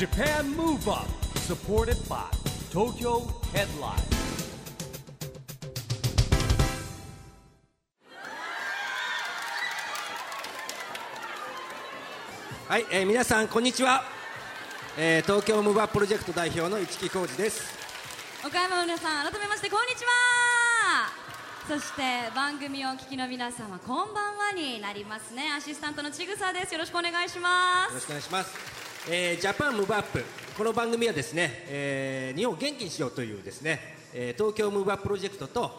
Japan Move Up supported by Tokyo Headline. はい、えー、皆さんこんにちは、えー、東京ムーバープロジェクト代表の市木浩二です。岡山の皆さん改めましてこんにちは。そして番組をお聞きの皆様こんばんはになりますね。アシスタントのちぐさです。よろしくお願いします。よろしくお願いします、えー、 Japan Move Up この番組はですね、えー、日本を元気にしようというですね、えー、東京 Move Up プロジェクトと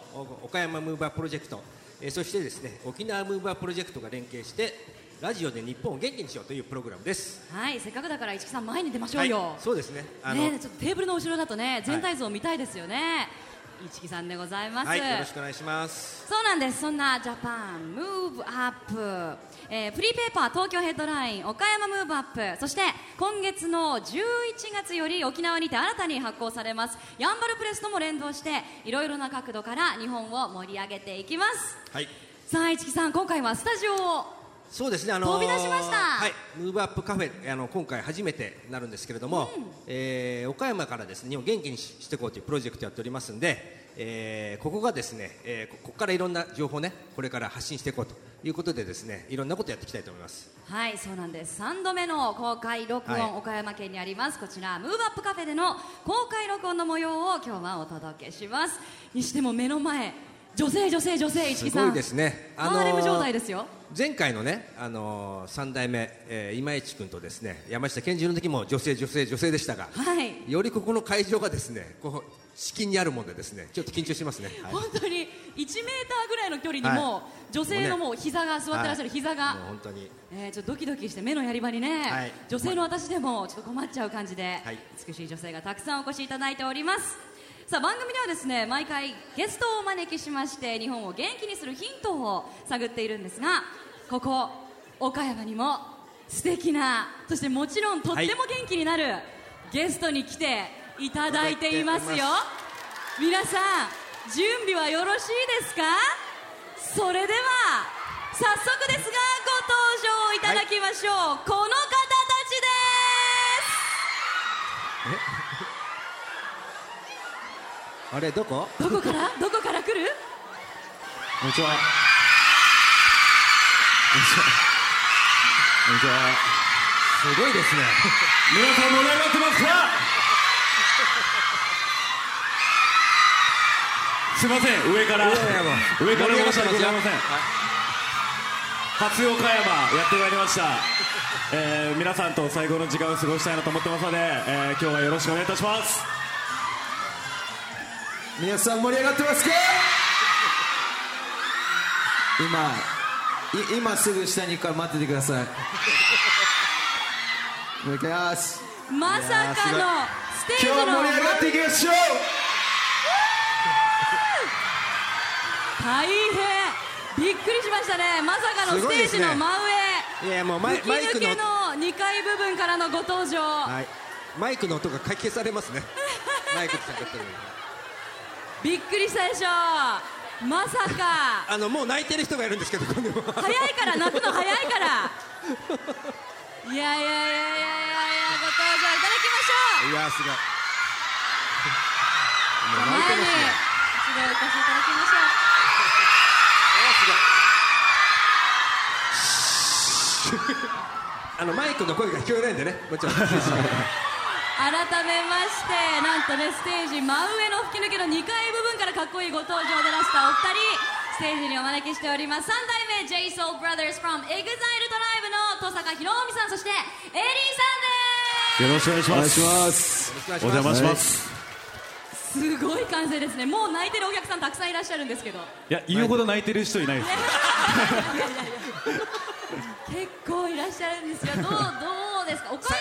岡山 Move Up プロジェクト、えー、そしてですね沖縄 Move Up プロジェクトが連携してラジオで日本を元気にしようというプログラムです。はいせっかくだから市木さん前に出ましょうよ、はい、そうですね。ねちょっとテーブルの後ろだとね全体像を見たいですよね、はい市木さんでございます、はい、よろしくお願いします。そうなんです。そんな Japan Move Up、えー、フリーペーパー東京ヘッドライン岡山 Move Up。そして今月の11月より沖縄にて新たに発行されますヤンバルプレスとも連動していろいろな角度から日本を盛り上げていきます。はい。さあ市木さん今回はスタジオをそうですね、あのー、飛び出しました。はい、ムーブアップカフェ、あの今回初めてなるんですけれども、うん、えー、岡山からですね、日本元気にしていこうというプロジェクトやっておりますんで、えー、ここがですね、えー、ここからいろんな情報ね、これから発信していこうということでですね、いろんなことやっていきたいと思います。はい、そうなんです。3度目の公開録音、はい、岡山県にありますこちらムーブアップカフェでの公開録音の模様を今日はお届けします。にしても目の前女性女性女性一木さん。すごいですね。あのー、ム状態ですよ。前回のね、あのー、3代目、えー、今市君とですね山下健二の時も女性、女性、女性でしたが、はい、よりここの会場がですねこう至近にあるもんでですねちょっと緊張しますね、はい、本当に1メーターぐらいの距離にも、はい、女性のもう膝が座ってらっしゃる膝が、本当に、えー、ちょっとドキドキして目のやり場にね、はい、女性の私でもちょっと困っちゃう感じで、美しい女性がたくさんお越しいただいております。さあ番組ではですね毎回ゲストをお招きしまして日本を元気にするヒントを探っているんですがここ岡山にも素敵なそしてもちろんとっても元気になる、ゲストに来ていただいていますよ。皆さん準備はよろしいですか？それでは早速ですがご登場いただきましょう、はい、この方たちです。あれどこ？どこから？どこから来る？こんにちは。こんにちは。こんにちは。すごいですね。皆さん盛り上がってますか？すいません上から上から申し訳ございません。初岡山やってまいりました、えー、皆さんと最後の時間を過ごしたいなと思ってますので、えー、今日はよろしくお願いいたします。皆さん盛り上がってますか？今今すぐ下に行くから待っててください。もうきますまさかの。ステージの今日は盛り上がっていきましょう大変びっくりしましたね。まさかのステージの真上、ね、いやもうマイクのの2階部分からのご登場、はい、マイクの音がかき消されますね。マイク使ってるびっくりしたでしょまさか。あのもう泣いてる人がいるんですけど早いから泣くの早いから。いやいやいやいやいやご登場いやすごい。前に一度お越しいただきましょう。あのマイクの声が聞こえないんでね。もちろん。改めましてなんとねステージ真上の吹き抜けの2階部分からかっこいいご登場でらしたお二人。ステージにお招きしております。3代目 JSOULBROTHERS from EXILE トライブの登坂ひろみさんそしてエリーさんですよろしくお願いします。お邪魔します。すごい歓声ですね。もう泣いてるお客さんたくさんいらっしゃるんですけど。いや言うほど泣いてる人いないです。結構いらっしゃるんですよ。どうどうですか？岡山最前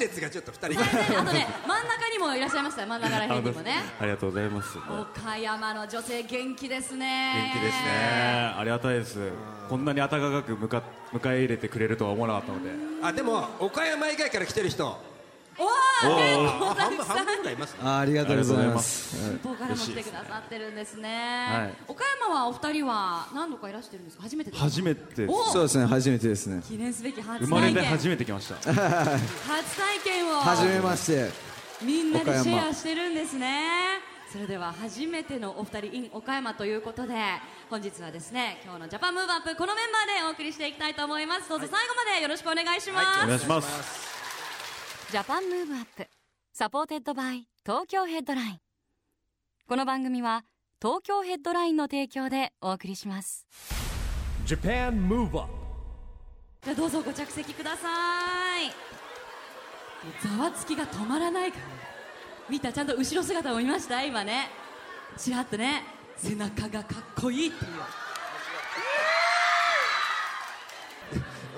列がちょっと二人。あとね真ん中にもいらっしゃいました。真ん中らへんにもね。ありがとうございます。岡山の女性元気ですね。元気ですね。ありがたいです。こんなに温かく迎え入れてくれるとは思わなかったので。あでも岡山以外から来てる人おお半分半分ぐらいいます、ね、ありがとうございます。遠方からも来てくださってるんです。ね、はい、岡山はお二人は何度かいらしてるんですか？初めて初めてそうですね初めてですね。記念すべき初体験。生まれて初めて来ました。初体験を。初めまして。みんなでシェアしてるんですね。それでは初めてのお二人 in 岡山ということで本日はですね今日の Japan Move Up このメンバーでお送りしていきたいと思います。どうぞ最後までよろしくお願いします、はい、お願いします Japan Move Up supported by 東京ヘッドライン。この番組は東京ヘッドラインの提供でお送りします。ジャパンムーブアップじゃどうぞご着席ください。ざわつきが止まらないから見たちゃんと後ろ姿を見ました？今ね。ちらっとね。背中がかっこいいっていう。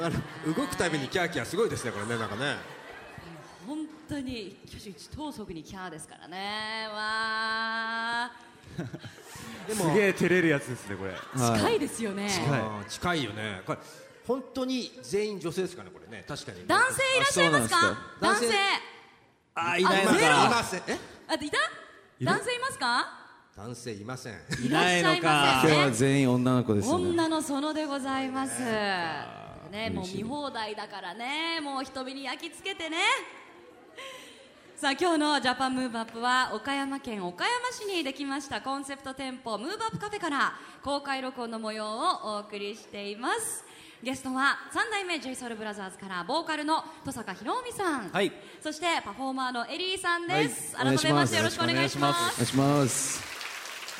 あの動くたびにキャーキャーすごいですねこれねなんかね。本当に挙手一投足にキャーですからね。わ でも。すげえ照れるやつですねこれ。近いですよね。近い。近いよね。これ本当に全員女性ですかねこれね。確かに、男性いらっしゃいますか？男性。あいない。のかいませんえ？あいた？男性いますか？男性いません。いないのか。今日は全員女の子です、ね、女の園でございます。ねもう見放題だからね。もう瞳に焼き付けてねさあ今日のジャパンムーブアップは岡山県岡山市にできましたコンセプト店舗ムーブアップカフェから公開録音の模様をお送りしています。ゲストは三代目 j s o u l b r o t h e r からボーカルの登坂ひろみさん、はい、そしてパフォーマーのエリーさんです、はい、改めましてよろしくお願いします。お願いします。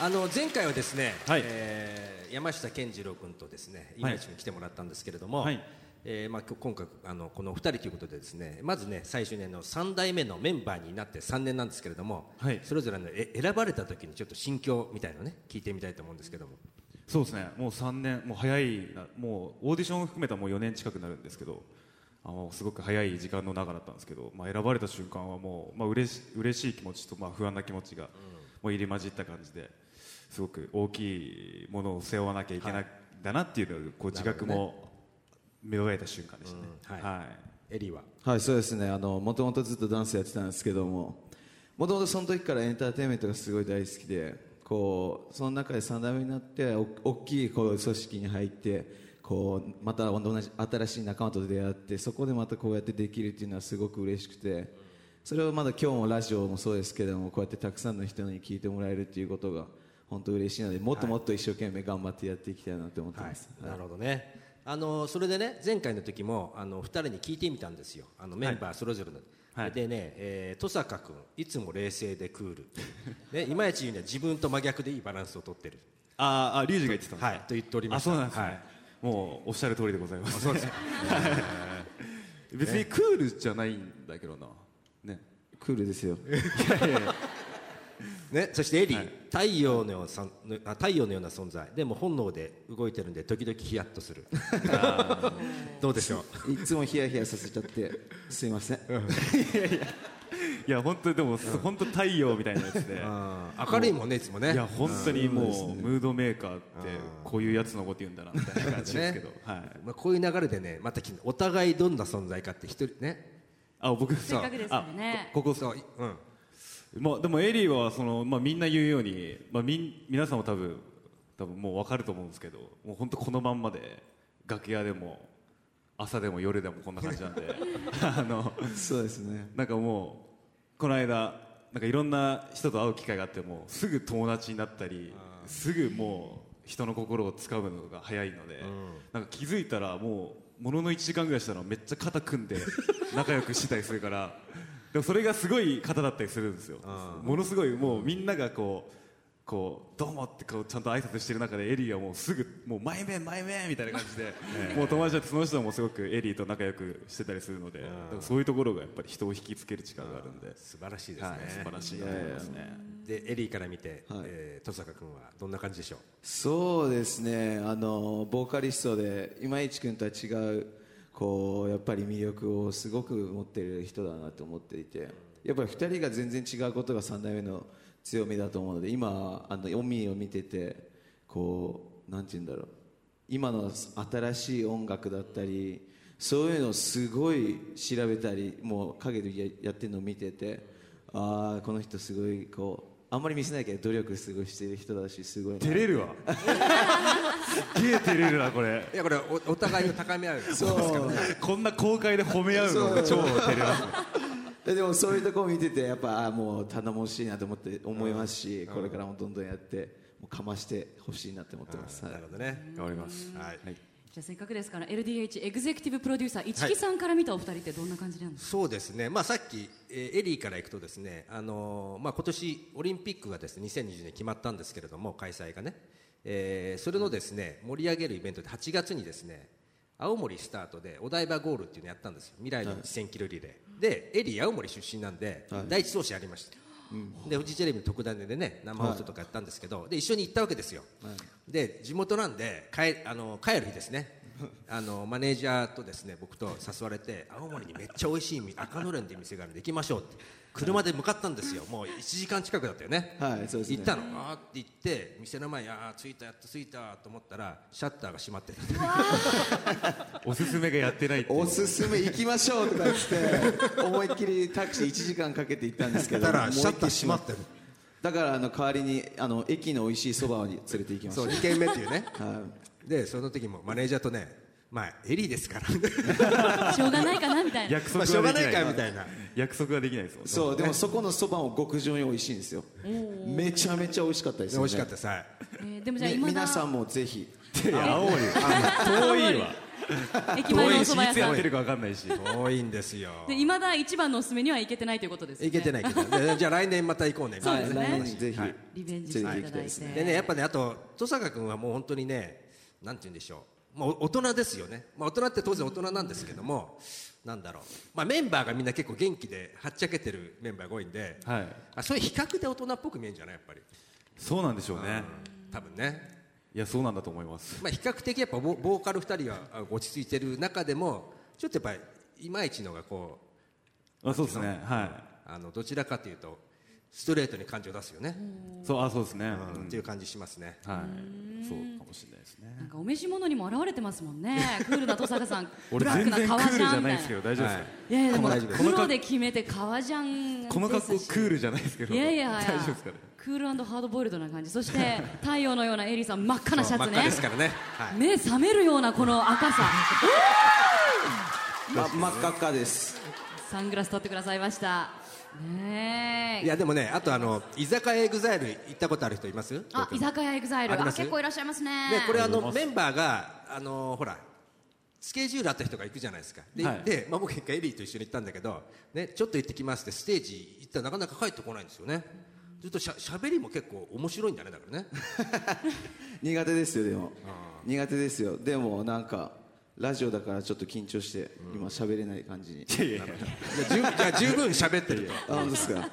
あの前回はですね、はい、えー、山下健二郎君とですね今市君来てもらったんですけれども、はい、えー、まあ、今回あのこの2人ということでですねまずね最初にあの3代目のメンバーになって3年なんですけれども、はい、それぞれのえ選ばれた時にちょっと心境みたいなね聞いてみたいと思うんですけども。そうですね。もう3年もう早いもうオーディションを含めたもう4年近くなるんですけどあのすごく早い時間の中だったんですけど、まあ、選ばれた瞬間はもう、まあ、嬉し嬉しい気持ちと、まあ、不安な気持ちが、もう入り混じった感じですごく大きいものを背負わなきゃいけない、んだなっていうこう自覚も芽生えた瞬間でしたね、はい、はい、エリーは？はいそうですね。もともとずっとダンスやってたんですけどももともとその時からエンターテインメントがすごい大好きでこうその中で3代目になって大きいこう組織に入ってこうまた同じ新しい仲間と出会ってそこでまたこうやってできるっていうのはすごく嬉しくてそれをまだ今日もラジオもそうですけどもこうやってたくさんの人に聞いてもらえるっていうことが本当嬉しいのでもっともっと一生懸命頑張ってやっていきたいなと思ってます、はい。はい、なるほどねあのそれでね前回の時もあの2人に聞いてみたんですよ。あのメンバーそれぞれの、はい。はい、でね、えー、登坂君いつも冷静でクール、ね、いまいち言うには自分と真逆でいいバランスをとってる。ああリュウジが言ってたんですはいと言っておりますそうなんですね、はい、もうおっしゃる通りでございますそうです 別にクールじゃないんだけどな。ね。クールですよ。ね、そしてエリー、はい、太陽のような太陽のような存在。でも本能で動いてるんで時々ヒヤッとする。どうでしょう？いつもヒヤヒヤさせちゃってすいません、いやいやいや。本当にでも、本当太陽みたいなやつで。明るいもんねいつもね。いや本当にもう、ムードメーカーってこういうやつのこと言うんだなみたいな感じですけど、はい。まあ、こういう流れでねまたお互いどんな存在かって一人ね。あ僕せっかくですからね。ここそううんまあ、でもエリーはその、まあ、みんな言うように、まあ、み皆さんも多分多分もう分かると思うんですけどもう本当このまんまで楽屋でも朝でも夜でもこんな感じなんで あのそうですね。なんかもうこの間なんかいろんな人と会う機会があってもすぐ友達になったりすぐもう人の心をつかむのが早いので、うん、なんか気づいたらもうものの1時間ぐらいしたらめっちゃ肩組んで仲良くしたりするからでもそれがすごい方だったりするんですよ。ものすごいもうみんながこうこうどうもってこうちゃんと挨拶してる中でエリーはもうすぐもう前面前面みたいな感じで もう友達だってその人もすごくエリーと仲良くしてたりするのでそういうところがやっぱり人を引きつける力があるんで。素晴らしいですね、はい、素晴らしいと。思いますね。でエリーから見て、はい。えー、登坂君はどんな感じでしょう？そうですね。あのボーカリストで今市君とは違うこうやっぱり魅力をすごく持ってる人だなと思っていてやっぱり2人が全然違うことが3代目の強みだと思うので今あのオミを見ててこうなんて言うんだろう。今の新しい音楽だったりそういうのをすごい調べたりもう陰でややってるのを見ててああこの人すごいこうあんまり見せないけど努力すごいしてる人だしすごい照れるわ。すげえ照れるなこれ。いやこれおお互いを高め合う。そう。こんな公開で褒め合うのが超照れます。ででもそういうところを見ててやっぱあもう頼もしいなと思って思いますし、これからもどんどんやってもうかましてほしいなって思ってます、はい。なるほどね。頑張ります。はいじゃあせっかくですから LDH エグゼクティブプロデューサー市木さんから見たお二人ってどんな感じなんですか、そうですね、まあ、さっき、えーエリーからいくとですね、あのーまあ、今年オリンピックがですね2020年決まったんですけれども開催がね、えーそれのですね盛り上げるイベントで8月にですね青森スタートでお台場ゴールっていうのやったんですよ。未来の1000キロリレー、でエリー青森出身なんで、はい。第一走者やりました、でフジテレビの特ダネでね生放送とかやったんですけど、で一緒に行ったわけですよ、で地元なんで帰あの帰る日ですね。あのマネージャーとですね僕と誘われて青森にめっちゃ美味しいみ赤のれんっていう店があるんで行きましょうって車で向かったんですよ。もう1時間近くだったよね、はいそうですね。行ったの。あーって行って店の前あー着いたやっと着いたと思ったらシャッターが閉まってた。おすすめがやってないっていう。おすすめ行きましょうとか言って思いっきりタクシー1時間かけて行ったんですけどたらもうシャッター閉まってる。だからあの代わりにあの駅の美味しいそばに連れて行きましそうた2軒目っていうね。はい。でその時もマネージャーとねまあエリーですから。しょうがないかなみたいな。約ま束あしょうがないができないかみたいな。約束ができないですもんねそう。でもそこのそばも極上に美味しいんですよ。めちゃめちゃ美味しかったですよ、ね、美味しかったですはいえーでもじゃあみ今皆さんもぜひ。いや青森遠いわ。駅前のお遠い。し蕎麦屋さん。いつやってるか分かんないし。遠いんですよ。で未だ一番のおすすめには行けてないということですよね。いけてないいけてないでじゃあ来年また行こうね。そうですね。来年ぜひ、はいリベンジしていただいて。でねやっぱねあと登坂君はもう本当にねなんて言うんでしょう、まあ、お大人ですよね、まあ、大人って当然大人なんですけどもなんだろう、まあ、メンバーがみんな結構元気ではっちゃけてるメンバーが多いんで、はい。あそういう比較で大人っぽく見えるんじゃない？やっぱり。そうなんでしょうね。多分ね、いやそうなんだと思います。まあ、比較的やっぱボボーカル2人があ落ち着いてる中でもちょっとやっぱりいまいちのがこうあそうですね。はあのどちらかというとストレートに感情を出すよね、いそうあそうですね。うん。っていう感じしますね。はい。そうかもしれないですね。なんかお召し物にも現れてますもんね。クールな登坂さん。俺全然クールじゃなないですけど大丈夫ですかいやいやでも黒で決めて革ジャンこの格好クールじゃないですけど。いやいやいや。大丈夫ですかね。クールハードボイルドな感じ。そして太陽のようなエリーさん真っ赤なシャツね。真っ赤ですからね、はい、目覚めるようなこの赤さ。ま真っ赤っかです。サングラス取ってくださいましたねえ。いやでもねあとあの居酒屋 EXILE 行ったことある人います？あ居酒屋 EXILE。あ結構いらっしゃいますね。でこれあのメンバーがあのほらスケジュールあった人が行くじゃないですか。で,、はい。でまあ、僕一回エリーと一緒に行ったんだけど、ね、ちょっと行ってきますってステージ行ったらなかなか帰ってこないんですよね。ずっとしゃしゃべりも結構面白いんだねだからね。苦手ですよでも。苦手ですよ。でもなんかラジオだからちょっと緊張して今喋れない感じに。いやいやじゃあ十分喋ってると。あ本当ですか？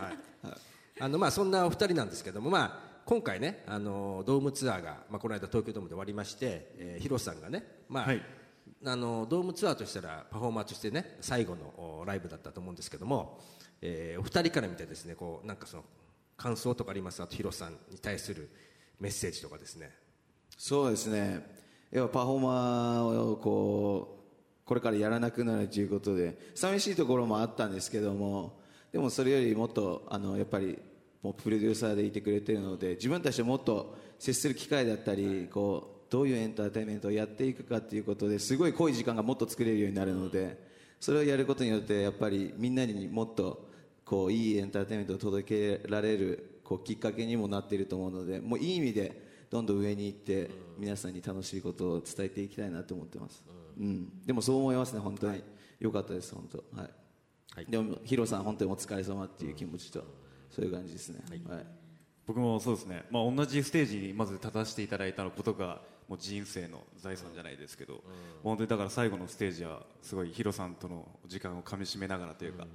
あのまあそんなお二人なんですけども、まあ、今回ねあのドームツアーが、まあ、この間東京ドームで終わりまして、えー、広瀬さんがね、まあはい。あのドームツアーとしたらパフォーマーとしてね最後のおライブだったと思うんですけども、えーお二人から見てですねこうなんかその感想とかあります？あと広瀬さんに対するメッセージとかですね。そうですねやっぱパフォーマーをこうこれからやらなくなるということで寂しいところもあったんですけどもでもそれよりもっとあのやっぱりもうプロデューサーでいてくれてるので自分たちでもっと接する機会だったりこうどういうエンターテインメントをやっていくかっていうことですごい濃い時間がもっと作れるようになるのでそれをやることによってやっぱりみんなにもっとこういいエンターテインメントを届けられるこうきっかけにもなっていると思うのでもういい意味でどんどん上に行って皆さんに楽しいことを伝えていきたいなと思ってます、うん、でもそう思いますね本当に。良かったです本当。はい、はい。でもヒロさん本当にお疲れ様っていう気持ちとそういう感じですね。はい、僕もそうですね、まあ、同じステージにまず立たせていただいたことがもう人生の財産じゃないですけど、本当にだから最後のステージはすごいヒロさんとの時間をかみしめながらというか、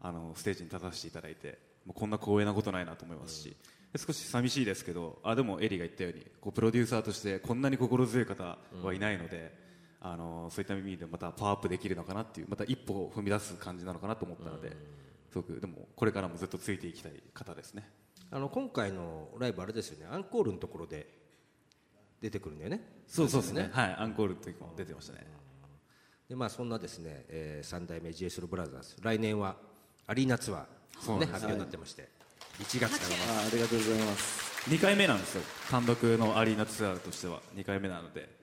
あのステージに立たせていただいてもうこんな光栄なことないなと思いますし、で少し寂しいですけどあでもエリーが言ったようにこうプロデューサーとしてこんなに心強い方はいないので、あのそういった意味でまたパワーアップできるのかなっていうまた一歩を踏み出す感じなのかなと思ったので、すごくでもこれからもずっとついていきたい方ですね。あの今回のライブあれですよねアンコールのところで出てくるんだよねそうそうですね。はい、アンコールの時も出てましたね。でまあそんなですね、えー、3代目 j スロブラザーズ来年はアリーナツアー、ね、発表になってまして、はい、1月から。あありがとうございます。2回目なんですよ。単独のアリーナツアーとしては。2回目なので。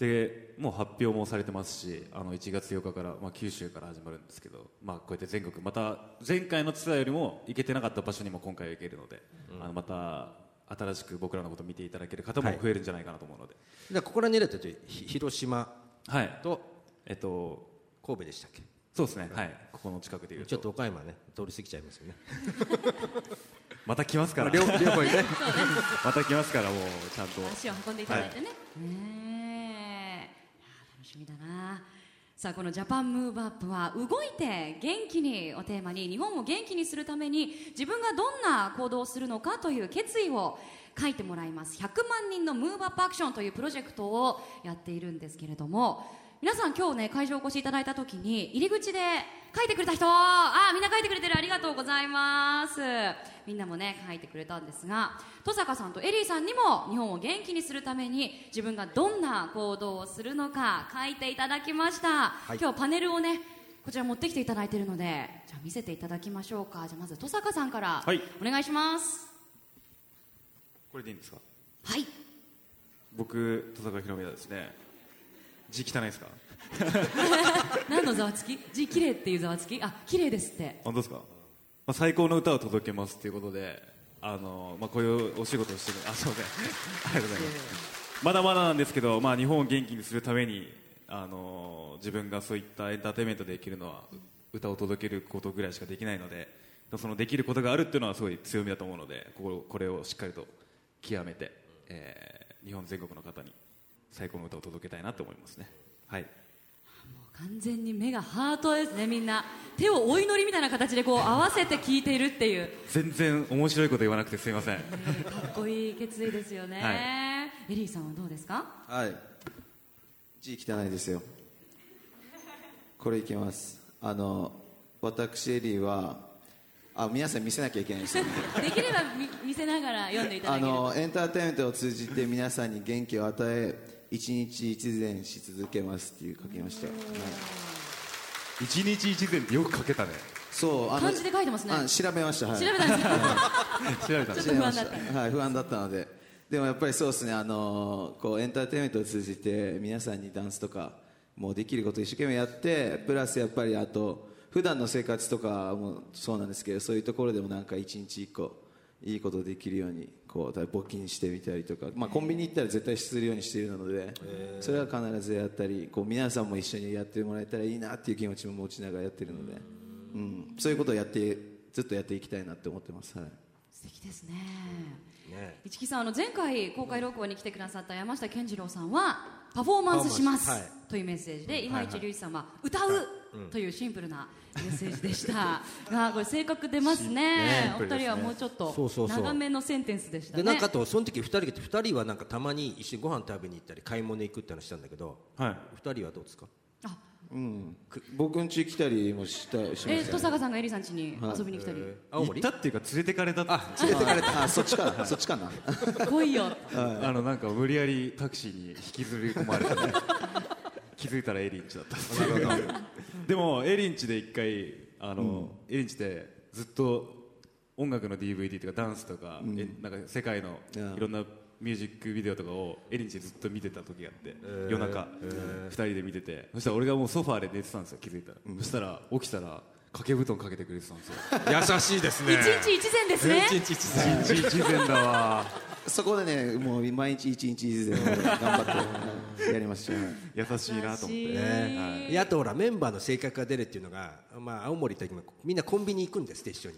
でもう発表もされてますしあの1月8日から、まあ、九州から始まるんですけど、まあ、こうやって全国また前回のツアーよりも行けてなかった場所にも今回は行けるので、うん、あのまた新しく僕らのことを見ていただける方も増えるんじゃないかなと思うので、はい、ここら辺で広島と、はい、えっと、神戸でしたっけ？そうですね、はい、ここの近くでいうちょっと岡山ね通り過ぎちゃいますよね。また来ますから。両方ね。また来ますからもうちゃんと。足を運んでいただいてね、はい、ね楽しみだな。さあこのジャパンムーブアップは動いて元気にをテーマに日本を元気にするために自分がどんな行動をするのかという決意を書いてもらいます。100万人のムーブアップアクションというプロジェクトをやっているんですけれども皆さん今日ね会場お越しいただいた時に入り口で書いてくれた人。あみんな書いてくれてる。ありがとうございます。みんなもね書いてくれたんですが登坂さんとエリーさんにも日本を元気にするために自分がどんな行動をするのか書いていただきました、はい、今日パネルをねこちら持ってきていただいているのでじゃあ見せていただきましょうか。じゃあまず登坂さんからお願いします、これでいいんですか？はい。僕登坂ひろみはですね字汚いですか？何のざわつき？字綺麗っていうざわつき？あ綺麗ですって。本当ですか、まあ、最高の歌を届けますということであの、まあ、こういうお仕事をしてるあすいませんありがとうございます。まだまだなんですけど、まあ、日本を元気にするためにあの自分がそういったエンターテインメントできるのは歌を届けることぐらいしかできないのでそのできることがあるっていうのはすごい強みだと思うのでこここれをしっかりと極めて、えー、日本全国の方に最高の歌を届けたいなと思いますね。はい。完全に目がハートですねみんな。手をお祈りみたいな形でこう合わせて聞いているっていう。全然面白いこと言わなくてすみません、えー、かっこいい決意ですよね、はい、エリーさんはどうですか？はい。字汚いですよ。これいきます。あの私エリーはあ皆さん見せなきゃいけないですよね。できれば見せながら読んでいただけるあのエンターテインメントを通じて皆さんに元気を与え一日一善し続けますっていう書きました、はい、一日一善ってよく書けたね。そう漢字で書いてますね。調べました、はい、調べたんですか 調べた不安だった。はい不安だったので。でもやっぱりそうですね。あのこうエンターテインメントを通じて皆さんにダンスとかもうできることを一生懸命やってプラスやっぱりあと普段の生活とかもそうなんですけどそういうところでもなんか一日一個いいことできるようにこう募金してみたりとか、まあ、コンビニ行ったら絶対するようにしているのでそれは必ずやったりこう皆さんも一緒にやってもらえたらいいなっていう気持ちも持ちながらやってるので、うん、そういうことをやってずっとやっていきたいなって思ってます、はい、素敵ですね。ね。市木さんあの前回公開録音に来てくださった山下健二郎さんはパフォーマンスします、はい、というメッセージで今市隆一さんは歌うというシンプルなメッセージでした。がこれ性格出ますね。お二人はもうちょっと長めのセンテンスでしたね。でなんかとその時二人で二人はなんかたまに一緒にご飯食べに行ったり買い物行くって話したんだけど、はい、二人はどうですか？あ。うん、僕ん家来たりもしたしました、ね、え登坂さんがエリさん家に遊びに来たり、青森？行ったっていうか連れてかれたあ連れてかれた。あそっちか。なそっちかな。来いよ。あのなんか無理やりタクシーに引きずり込まれて、ね、気づいたらエリンチだった。でもエリンチで一回あの、うん、エリンチでずっと音楽の DVD とかダンスとか、うん、えなんか世界のいろんなミュージックビデオとかをエリンチでずっと見てた時があって、えー、夜中、えー、2人で見ててそしたら俺がもうソファーで寝てたんですよ気づいたら、うん、そしたら起きたら掛け布団かけてくれてたんですよ。優しいですね。一日一善ですね。一日一善一日一善だわそこでねもう毎日一日一善頑張ってやりました。優しいなと思ってね、はい、あとほらメンバーの性格が出るっていうのが、まあ、青森行った時もみんなコンビニ行くんですって一緒に、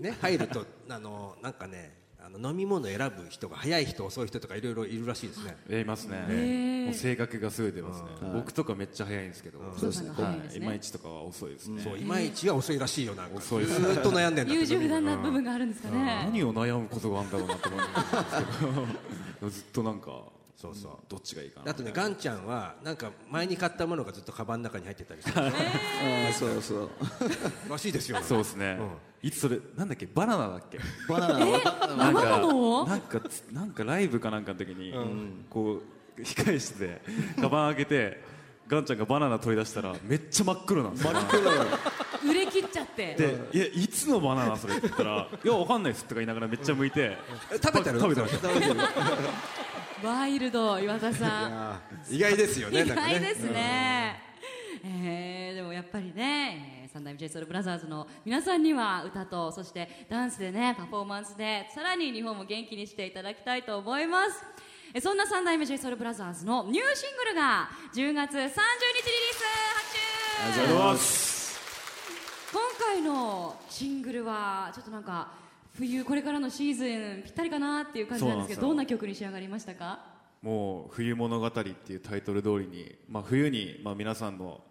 ね、入るとあのなんかねあの飲み物選ぶ人が早い人遅い人とかいろいろいるらしいですね。いますね。もう性格がすごい出ますね。僕とかめっちゃ早いんですけどそうですね。いまいちとかは遅いですね。そういまいちは遅いらしいよなんか。遅いずっと悩んでんだ優柔不断な部分があるんですかね。何を悩むことがあるんだろうなって思うんですけど。ずっとなんかそうそう、どっちがいいかなあとねガンちゃんはなんか前に買ったものがずっとカバンの中に入って。たりしてえー、そうそうらしいですよそうですね、うん、いつそれなんだっけ？バナナだっけ？バナナなんかなんかなんかライブかなんかの時に、うん、こう控え室でカバン開けてガンちゃんがバナナ取り出したらめっちゃ真っ黒なんですよ。真っ黒。売れ切っちゃって。で「いやいつのバナナそれ?」って言ったら「いやわかんないです」とか言いながらめっちゃ剥いて食べてる？食べてましたワイルド岩田さん。意外ですよね。意外ですね、えー、でもやっぱりね、三代目 JSOULBROTHERS の皆さんには歌とそしてダンスでねパフォーマンスでさらに日本も元気にしていただきたいと思います。そんな三代目 JSOULBROTHERS のニューシングルが10月30日リリースありがとうございます。今回のシングルはちょっとなんか冬これからのシーズンぴったりかなっていう感じなんですけどどんな曲に仕上がりましたか？もう「冬物語」っていうタイトル通りに、まあ、冬に、まあ、皆さんの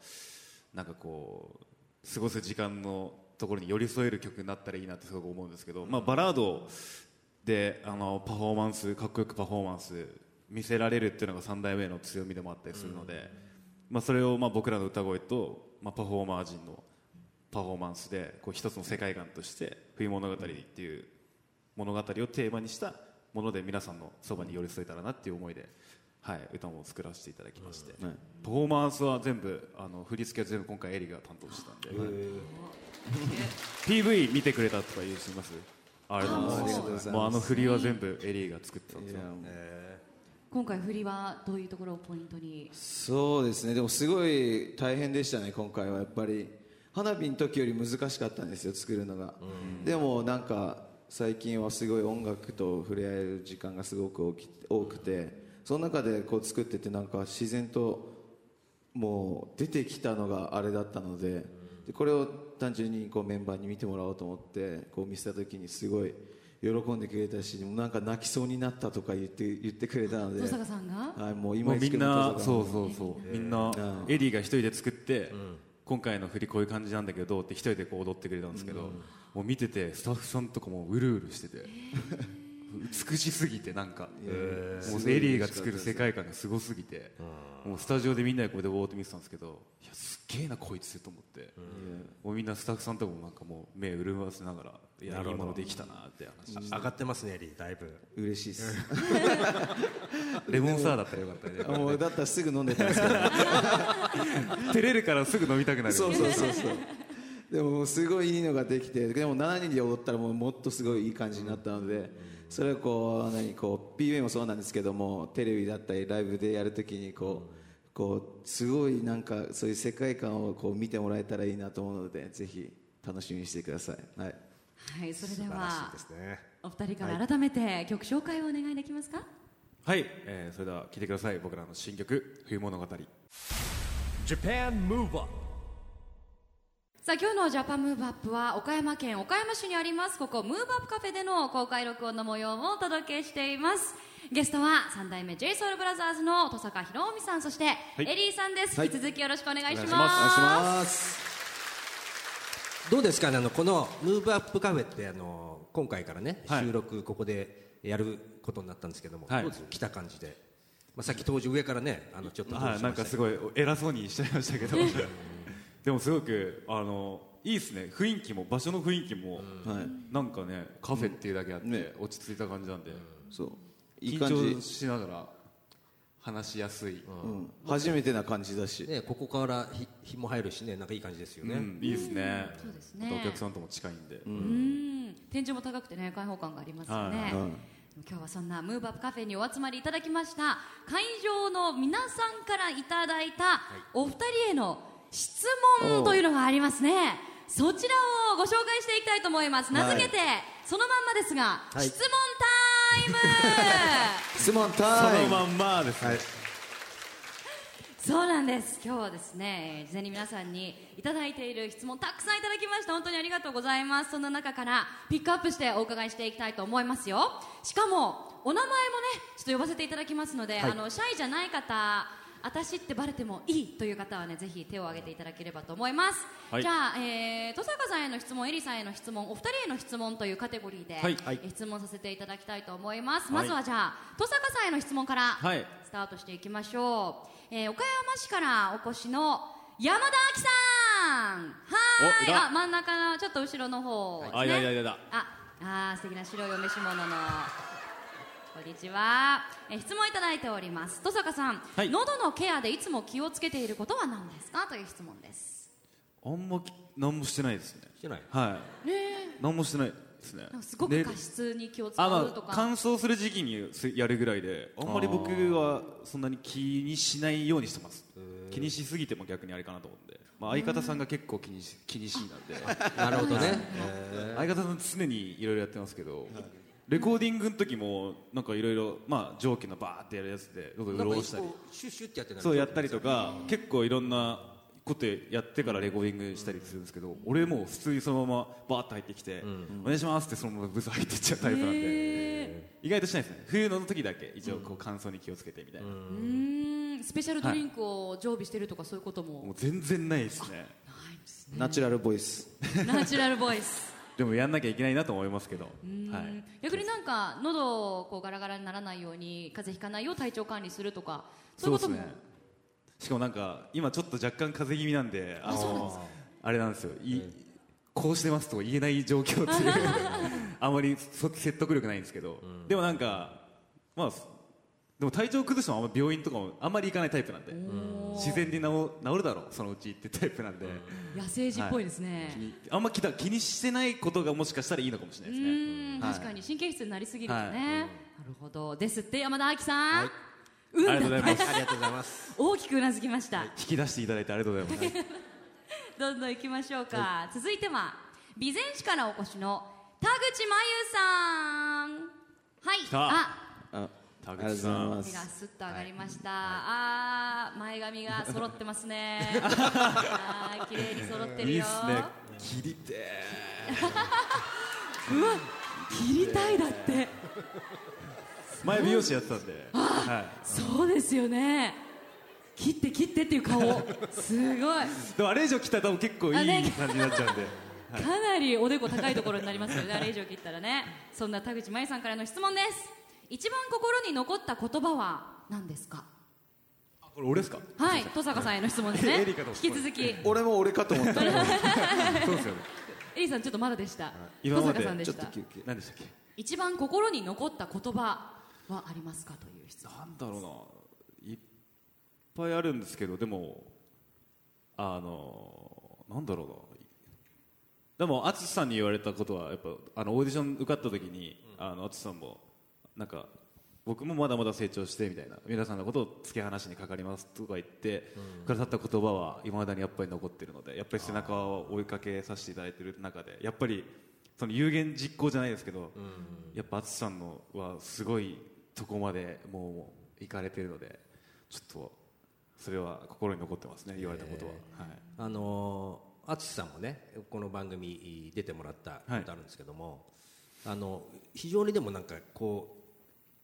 なんかこう過ごす時間のところに寄り添える曲になったらいいなってすごく思うんですけど、まあ、バラードであのパフォーマンスかっこよくパフォーマンス見せられるっていうのが3代目の強みでもあったりするので、まあ、それをまあ僕らの歌声と、まあ、パフォーマー陣のパフォーマンスでこう一つの世界観として冬物語っていう物語をテーマにしたもので皆さんのそばに寄り添えたらなっていう思いで、はい、歌も作らせていただきまして、うん、パフォーマンスは全部あの振り付けは全部今回エリが担当してたんで、はい、PV 見てくれたとか言う人います？ありがとうございます。もうあの振りは全部エリーが作ってたんですよ、今回振りはどういうところをポイントに？そうですね。でもすごい大変でしたね今回は。やっぱり花火の時より難しかったんですよ作るのが、うん、でもなんか最近はすごい音楽と触れ合える時間がすごく多くてその中でこう作っててなんか自然ともう出てきたのがあれだったのででこれを単純にこうメンバーに見てもらおうと思ってこう見せた時にすごい喜んでくれたしなんか泣きそうになったとか言って言ってくれたので登坂さんが、はい、もう今みんなそうそうそう。みんなエディが一人で作って、うん今回の振りこういう感じなんだけどどうって一人でこう踊ってくれたんですけど、うん、もう見ててスタッフさんとかもうるうるしてて美しすぎてなんか、もうエリーが作る世界観がすごすぎて、もうスタジオでみんなでこれでぼーっと見てたんですけどいやすっげえなこいつと思って、もうみんなスタッフさんとかもなんかもう目潤ませながらいやいいものできたなって話上がってますねエリーだいぶ。嬉しいです。レモンサワーだったらよかったね。もうだったらすぐ飲んでたんですけど。照れるからすぐ飲みたくなるそうそうそうそう。でもすごいいいのができてでも7人で踊ったらもうもっとすごいいい感じになったので、それをこう何こう PV もそうなんですけどもテレビだったりライブでやるときにこうこうすごいなんかそういう世界観をこう見てもらえたらいいなと思うのでぜひ楽しみにしてください。はい、はい、それでは、ね、お二人から改めて曲紹介をお願いできますか？はい、えー、それでは聴いてください僕らの新曲冬物語。Japan Move Up さあ今日のジャパンムーブアップは岡山県岡山市にありますここムーブアップカフェでの公開録音の模様をお届けしています。ゲストは三代目 j s o u l b r o t h e r の登坂博臣さんそして、エリーさんです、はい、引き続きよろしくお願いします。どうですか？ねあのこのムーブアップカフェってあの今回からね、はい、収録ここでやることになったんですけども、はい、どうです来た感じで、まあ、さっき当時上からねあのちょっとはい。なんかすごい偉そうにしちゃいましたけど でもすごくあのいいですね。雰囲気も場所の雰囲気も、はい、なんかねカフェっていうだけあって、ね、落ち着いた感じなんで、そう。緊張しながら話しやすい、うん。初めてな感じだし、ね、ここから日日も入るしねなんかいい感じですよね、うん、いいですね。そうですね。お客さんとも近いんで。うん。天井も高くてね開放感がありますよね、はい。今日はそんなムーブアップカフェにお集まりいただきました。会場の皆さんからいただいたお二人への質問というのがありますね。そちらをご紹介していきたいと思います。名付けて、はい、そのまんまですが、はい、質問タイム。質問タイム。そのまんまです、はい、そうなんです。今日はですね事前に皆さんにいただいている質問たくさんいただきました。本当にありがとうございます。そんな中からピックアップしてお伺いしていきたいと思いますよ。しかもお名前もねちょっと呼ばせていただきますので、あのシャイじゃない方私ってバレてもいいという方はねぜひ手を挙げていただければと思います、はい、じゃあ、えー、登坂さんへの質問エリさんへの質問お二人への質問というカテゴリーで、はい、え質問させていただきたいと思います、まずはじゃあ登坂さんへの質問からスタートしていきましょう、えー、岡山市からお越しの山田亜紀さん。はい。あ真ん中のちょっと後ろの方ですね。あああ素敵な白いお召し物の。おこんにちは。え質問いただいております。登坂さん、はい、喉のケアでいつも気をつけていることは何ですか？という質問です。あんま何もしてないですね。してない。はい。ね何もしてないですね。すごく加湿に気を使うとか、乾燥する時期にやるぐらいであんまり僕はそんなに気にしないようにしてます。気にしすぎても逆にあれかなと思うんで、まあ、相方さんが結構気にし気にしいなんで。なるほどね。相方さん常にいろいろやってますけど、レコーディングの時もなんかいろいろまあ蒸気のバーってやるやつで喉潤したりシュッシュッってやってそうやったりとか結構いろんなことやってからレコーディングしたりするんですけど、俺も普通にそのままバーッと入ってきて、お願いしますってそのままブス入っていっちゃうタイプなんで。意外としないですね。冬の時だけ一応こう乾燥に気をつけてみたいな。うん。スペシャルドリンクを常備してるとかそういうことも。もう全然ないですね。ナチュラルボイス。ナチュラルボイスでもやんなきゃいけないなと思いますけど、はい、逆になんか喉こうガラガラにならないように風邪ひかないよう体調管理するとかそういうことも、ね、しかもなんか今ちょっと若干風邪気味なんであのあれなんですよい、こうしてますと言えない状況っていうあまり説得力ないんですけど、うん、でもなんかまあでも体調崩してもあんま病院とかもあんまり行かないタイプなんで。自然に治治るだろうそのうちってタイプなんで、野生児っぽいですね、はい、あんま気気にしてないことがもしかしたらいいのかもしれないですね。確かに神経質になりすぎるとね、はい、なるほど。ですって山田亜紀さん、はい。うん、ありがとうございます。ありがとうございます。大きくうなずきました。引き出していただいてありがとうございます。どんどん行きましょうか。はい、続いては備前市からお越しの田口真由さん。はい。あ。あ田口さん。手がす。っと上がりました。はい、ああ、前髪が揃ってますね。ああ、綺麗に揃ってるよ。いいっすね。切りて うわ、切りたいだって。前美容師やってたんで、はい、そうですよね。切って切ってっていう顔。すごい。でもあれ以上切ったら多分結構いい感じになっちゃうんで、はい、かなりおでこ高いところになりますよね。あれ以上切ったらね。そんな田口真由さんからの質問です一番心に残った言葉は何ですか？これ俺ですか？はい登坂さんへの質問ですね。引き続き。俺も俺かと思った。そうですよね。エリーさんちょっとまだでした、登坂さんでした。何でしたっけ？一番心に残った言葉はありますか？という質問。なんだろうな。いっぱいあるんですけどでもあのなんだろうな。でも淳さんに言われたことはやっぱあのオーディション受かった時に、うん、あの淳さんもなんか僕もまだまだ成長してみたいな皆さんのことを突き放しにかかりますとか言ってくださった言葉はいまだにやっぱり残ってるのでやっぱり背中を追いかけさせていただいている中でやっぱりその有言実行じゃないですけど、やっぱ淳さんのはすごいとこまでもう行かれているのでちょっとそれは心に残ってますね言われたことは、はい、あの淳さんもねこの番組出てもらったことあるんですけども、はい、あの非常にでもなんかこう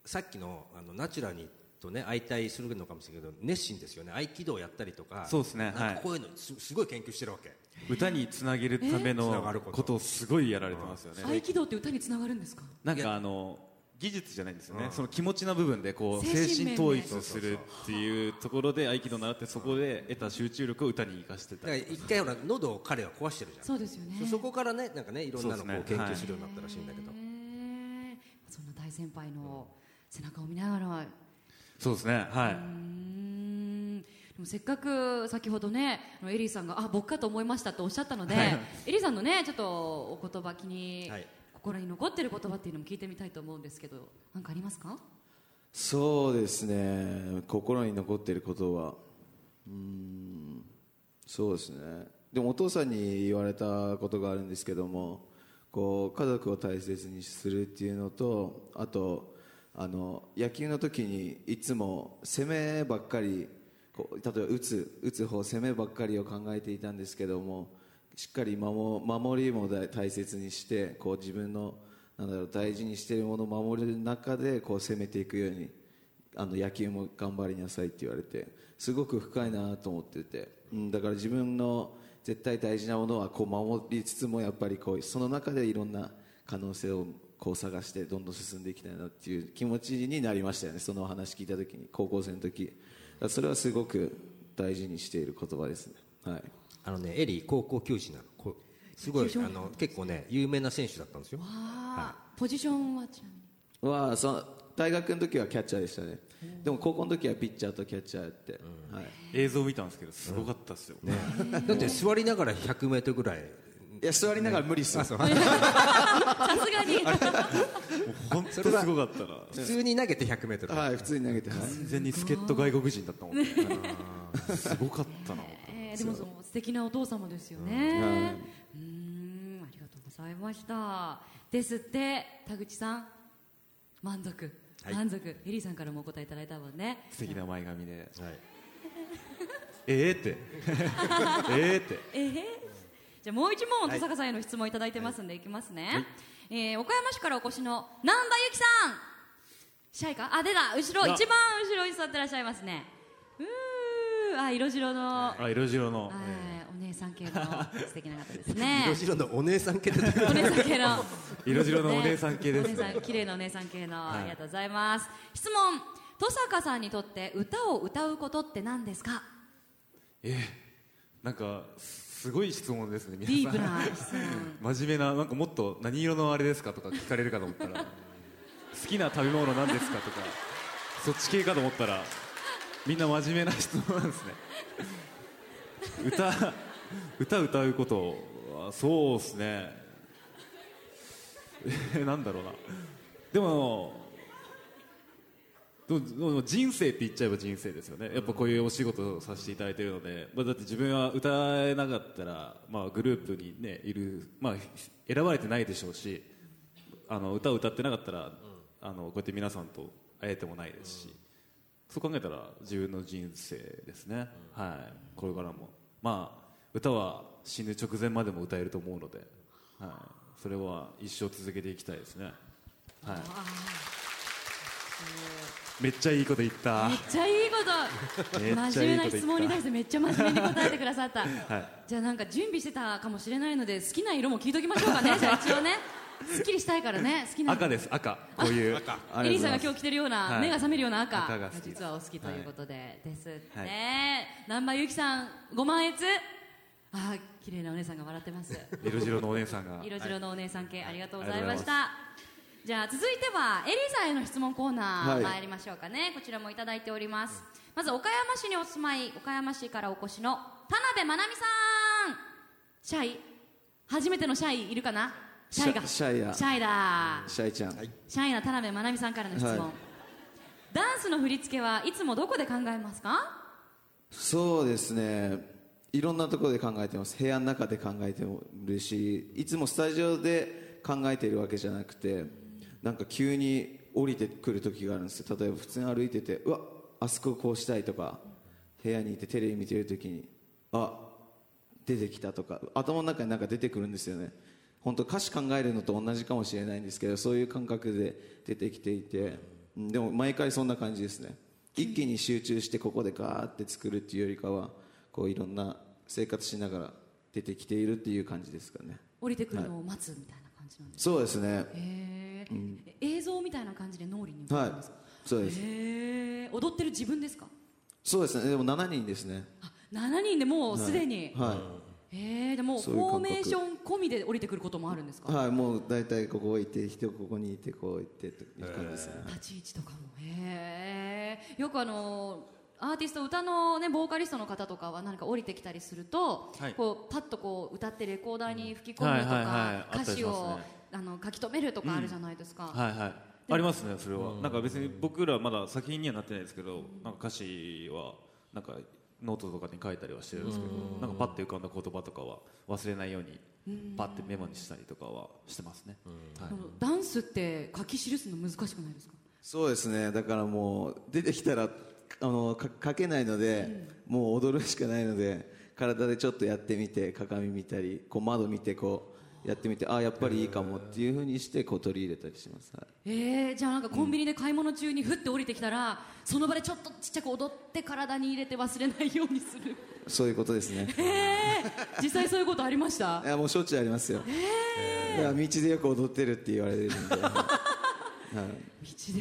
さっきのあのナチュラルにとね相対するのかもしれないけど熱心ですよね。合気道やったりとかそうですね。なんかこういうのす,、すごい研究してるわけ。歌につなげるためのことをすごいやられてますよね。合気道って歌につながるんですか？なんかあの技術じゃないんですよね、その気持ちの部分でこう精神統一をするっていうところで合気道を習ってそこで得た集中力を歌に生かしてた一回ほら喉を彼は壊してるじゃん。そうですよね。そこからねなんかねいろんなのを研究するようになったらしいんだけど、そんな大先輩の背中を見ながら。そうですね。はい。でもせっかく先ほどねエリーさんがあ僕かと思いましたとおっしゃったので、はい、エリーさんのねちょっとお言葉気に、はい。心に残ってる言葉っていうのも聞いてみたいと思うんですけど何かありますか？そうですね。心に残っていることはうん。そうですね。でもお父さんに言われたことがあるんですけどもこう家族を大切にするっていうのとあとあの野球の時にいつも攻めばっかりこう例えば打つ打つ方攻めばっかりを考えていたんですけどもしっかり守りも大切にしてこう自分のなんだろう大事にしているものを守る中でこう攻めていくようにあの野球も頑張りなさいって言われてすごく深いなと思ってて、うん、だから自分の絶対大事なものはこう守りつつもやっぱりこうその中でいろんな可能性をこう探してどんどん進んでいきたいなっていう気持ちになりましたよね。その話聞いた時に高校生の時。それはすごく大事にしている言葉ですね。はい。あのねエリー高校球児なの。すごいあの結構ね有名な選手だったんですよ、はい、ポジションはちなみに？はそ大学の時はキャッチャーでしたね。でも高校の時はピッチャーとキャッチャーやって、はい、映像見たんですけどすごかったですよ、ね、だって座りながら 100m ぐらいいや座りながら無理っすよ、さすがに。本当すごかったな。普通に投げて 100m はい普通に投げて完全に助っ人外国人だったもんね。すごかったな、えー、でもその素敵なお父様ですよね、う。んありがとうございました。ですって田口さん。満足、はい、満足。エリーさんからもお答えいただいたもんね。素敵な前髪で、はい、ええって。ええって。ええじゃもう一問登坂さんへの質問いただいてますんで、い、きますね、はい、えー、岡山市からお越しの南波由紀さん。シャイか？あ出た。後ろ一番後ろに座ってらっしゃいますね。うーあ色白の。あ色白の、お姉さん系の。素敵な方ですね。色白のお姉さん系お姉さん系の。色白のお姉さん系です、ね、お姉さん綺麗なお姉さん系の、ありがとうございます。質問。登坂さんにとって歌を歌うことって何ですか？え。なんかすごい質問ですね皆さん。真面目ななんかもっと何色のあれですかとか聞かれるかと思ったら好きな食べ物なんですかとかそっち系かと思ったらみんな真面目な質問なんですね。歌歌歌うことはそうですね。なんだろうな。でも人生って言っちゃえば人生ですよね。やっぱこういうお仕事をさせていただいているので、まあ、だって自分は歌えなかったら、まあ、グループに、ね、いる、まあ、選ばれてないでしょうしあの歌を歌ってなかったら、あのこうやって皆さんと会えてもないですし、そう考えたら自分の人生ですね、はい、これからも、まあ、歌は死ぬ直前までも歌えると思うので、はい、それは一生続けていきたいですね。はいめっちゃいいこと言った。めっちゃいいこと。真面目な質問に対してめっちゃ真面目に答えてくださった、はい、じゃあなんか準備してたかもしれないので好きな色も聞いときましょうかね。じゃあ一応ね。すっきりしたいからね。好きな。赤です。赤。こういうエリーさんが今日着てるような、はい、目が覚めるような赤。が実はお好きということで、はい、ですね、はい、南波由紀さんご満悦？あ綺麗なお姉さんが笑ってます。色白のお姉さんが。色白のお姉さん系、ありがとうございましたじゃあ続いてはエリーさんへの質問コーナー、はい、参りましょうかね。こちらもいただいております。まず岡山市にお住まい岡山市からお越しの田辺真奈美さん。シャイ。初めてのシャイいるかな？シャイが。シャイだシャイだ。シャイちゃん、シャイな田辺真奈美さんからの質問、はい、ダンスの振り付けはいつもどこで考えますか？そうですね。いろんなところで考えてます。部屋の中で考えてるしいつもスタジオで考えているわけじゃなくてなんか急に降りてくる時があるんですよ。例えば普通に歩いててうわあそここうしたいとか部屋にいてテレビ見てる時にあ出てきたとか頭の中になんか出てくるんですよね。本当歌詞考えるのと同じかもしれないんですけどそういう感覚で出てきていてでも毎回そんな感じですね。一気に集中してここでガーって作るっていうよりかはこういろんな生活しながら出てきているっていう感じですかね。降りてくるのを待つみたいな感じなんですか、そうですね。へえ、うん、映像みたいな感じで脳裏に浮かんですか、はい、そうです。踊ってる自分ですか？そうですね。でも7人ですね。あ7人でもうすでに？はい、はいえー、でもフォーメーション込みで降りてくることもあるんですか？はい。もう大体ここ置いて人ここにいてこう行ってという感じですね。立ち位置とかも。へえよくあのアーティスト歌の、ね、ボーカリストの方とかは何か降りてきたりすると、はい、こうパッとこう歌ってレコーダーに吹き込むとか、歌詞を、あの書き留めるとかあるじゃないですか、うん、はいはい。ありますねそれは、なんか別に僕らまだ作品にはなってないですけどなんか歌詞はなんかノートとかに書いたりはしてるんですけどなんかパッて浮かんだ言葉とかは忘れないようにパッてメモにしたりとかはしてますね、はい、ダンスって書き記すの難しくないですか？そうですね。だからもう出てきたらあの書けないので、もう踊るしかないので体でちょっとやってみて鏡見たりこう窓見てこうやってみてああやっぱりいいかもっていうふうにしてこう取り入れたりします、はい、えー、じゃあなんかコンビニで買い物中にふって降りてきたら、うん、その場でちょっとちっちゃく踊って体に入れて忘れないようにする。そういうことですね。えー、実際そういうことありました？いやもうしょっちゅうありますよ、えー、道でよく踊ってるって言われるんで。はい、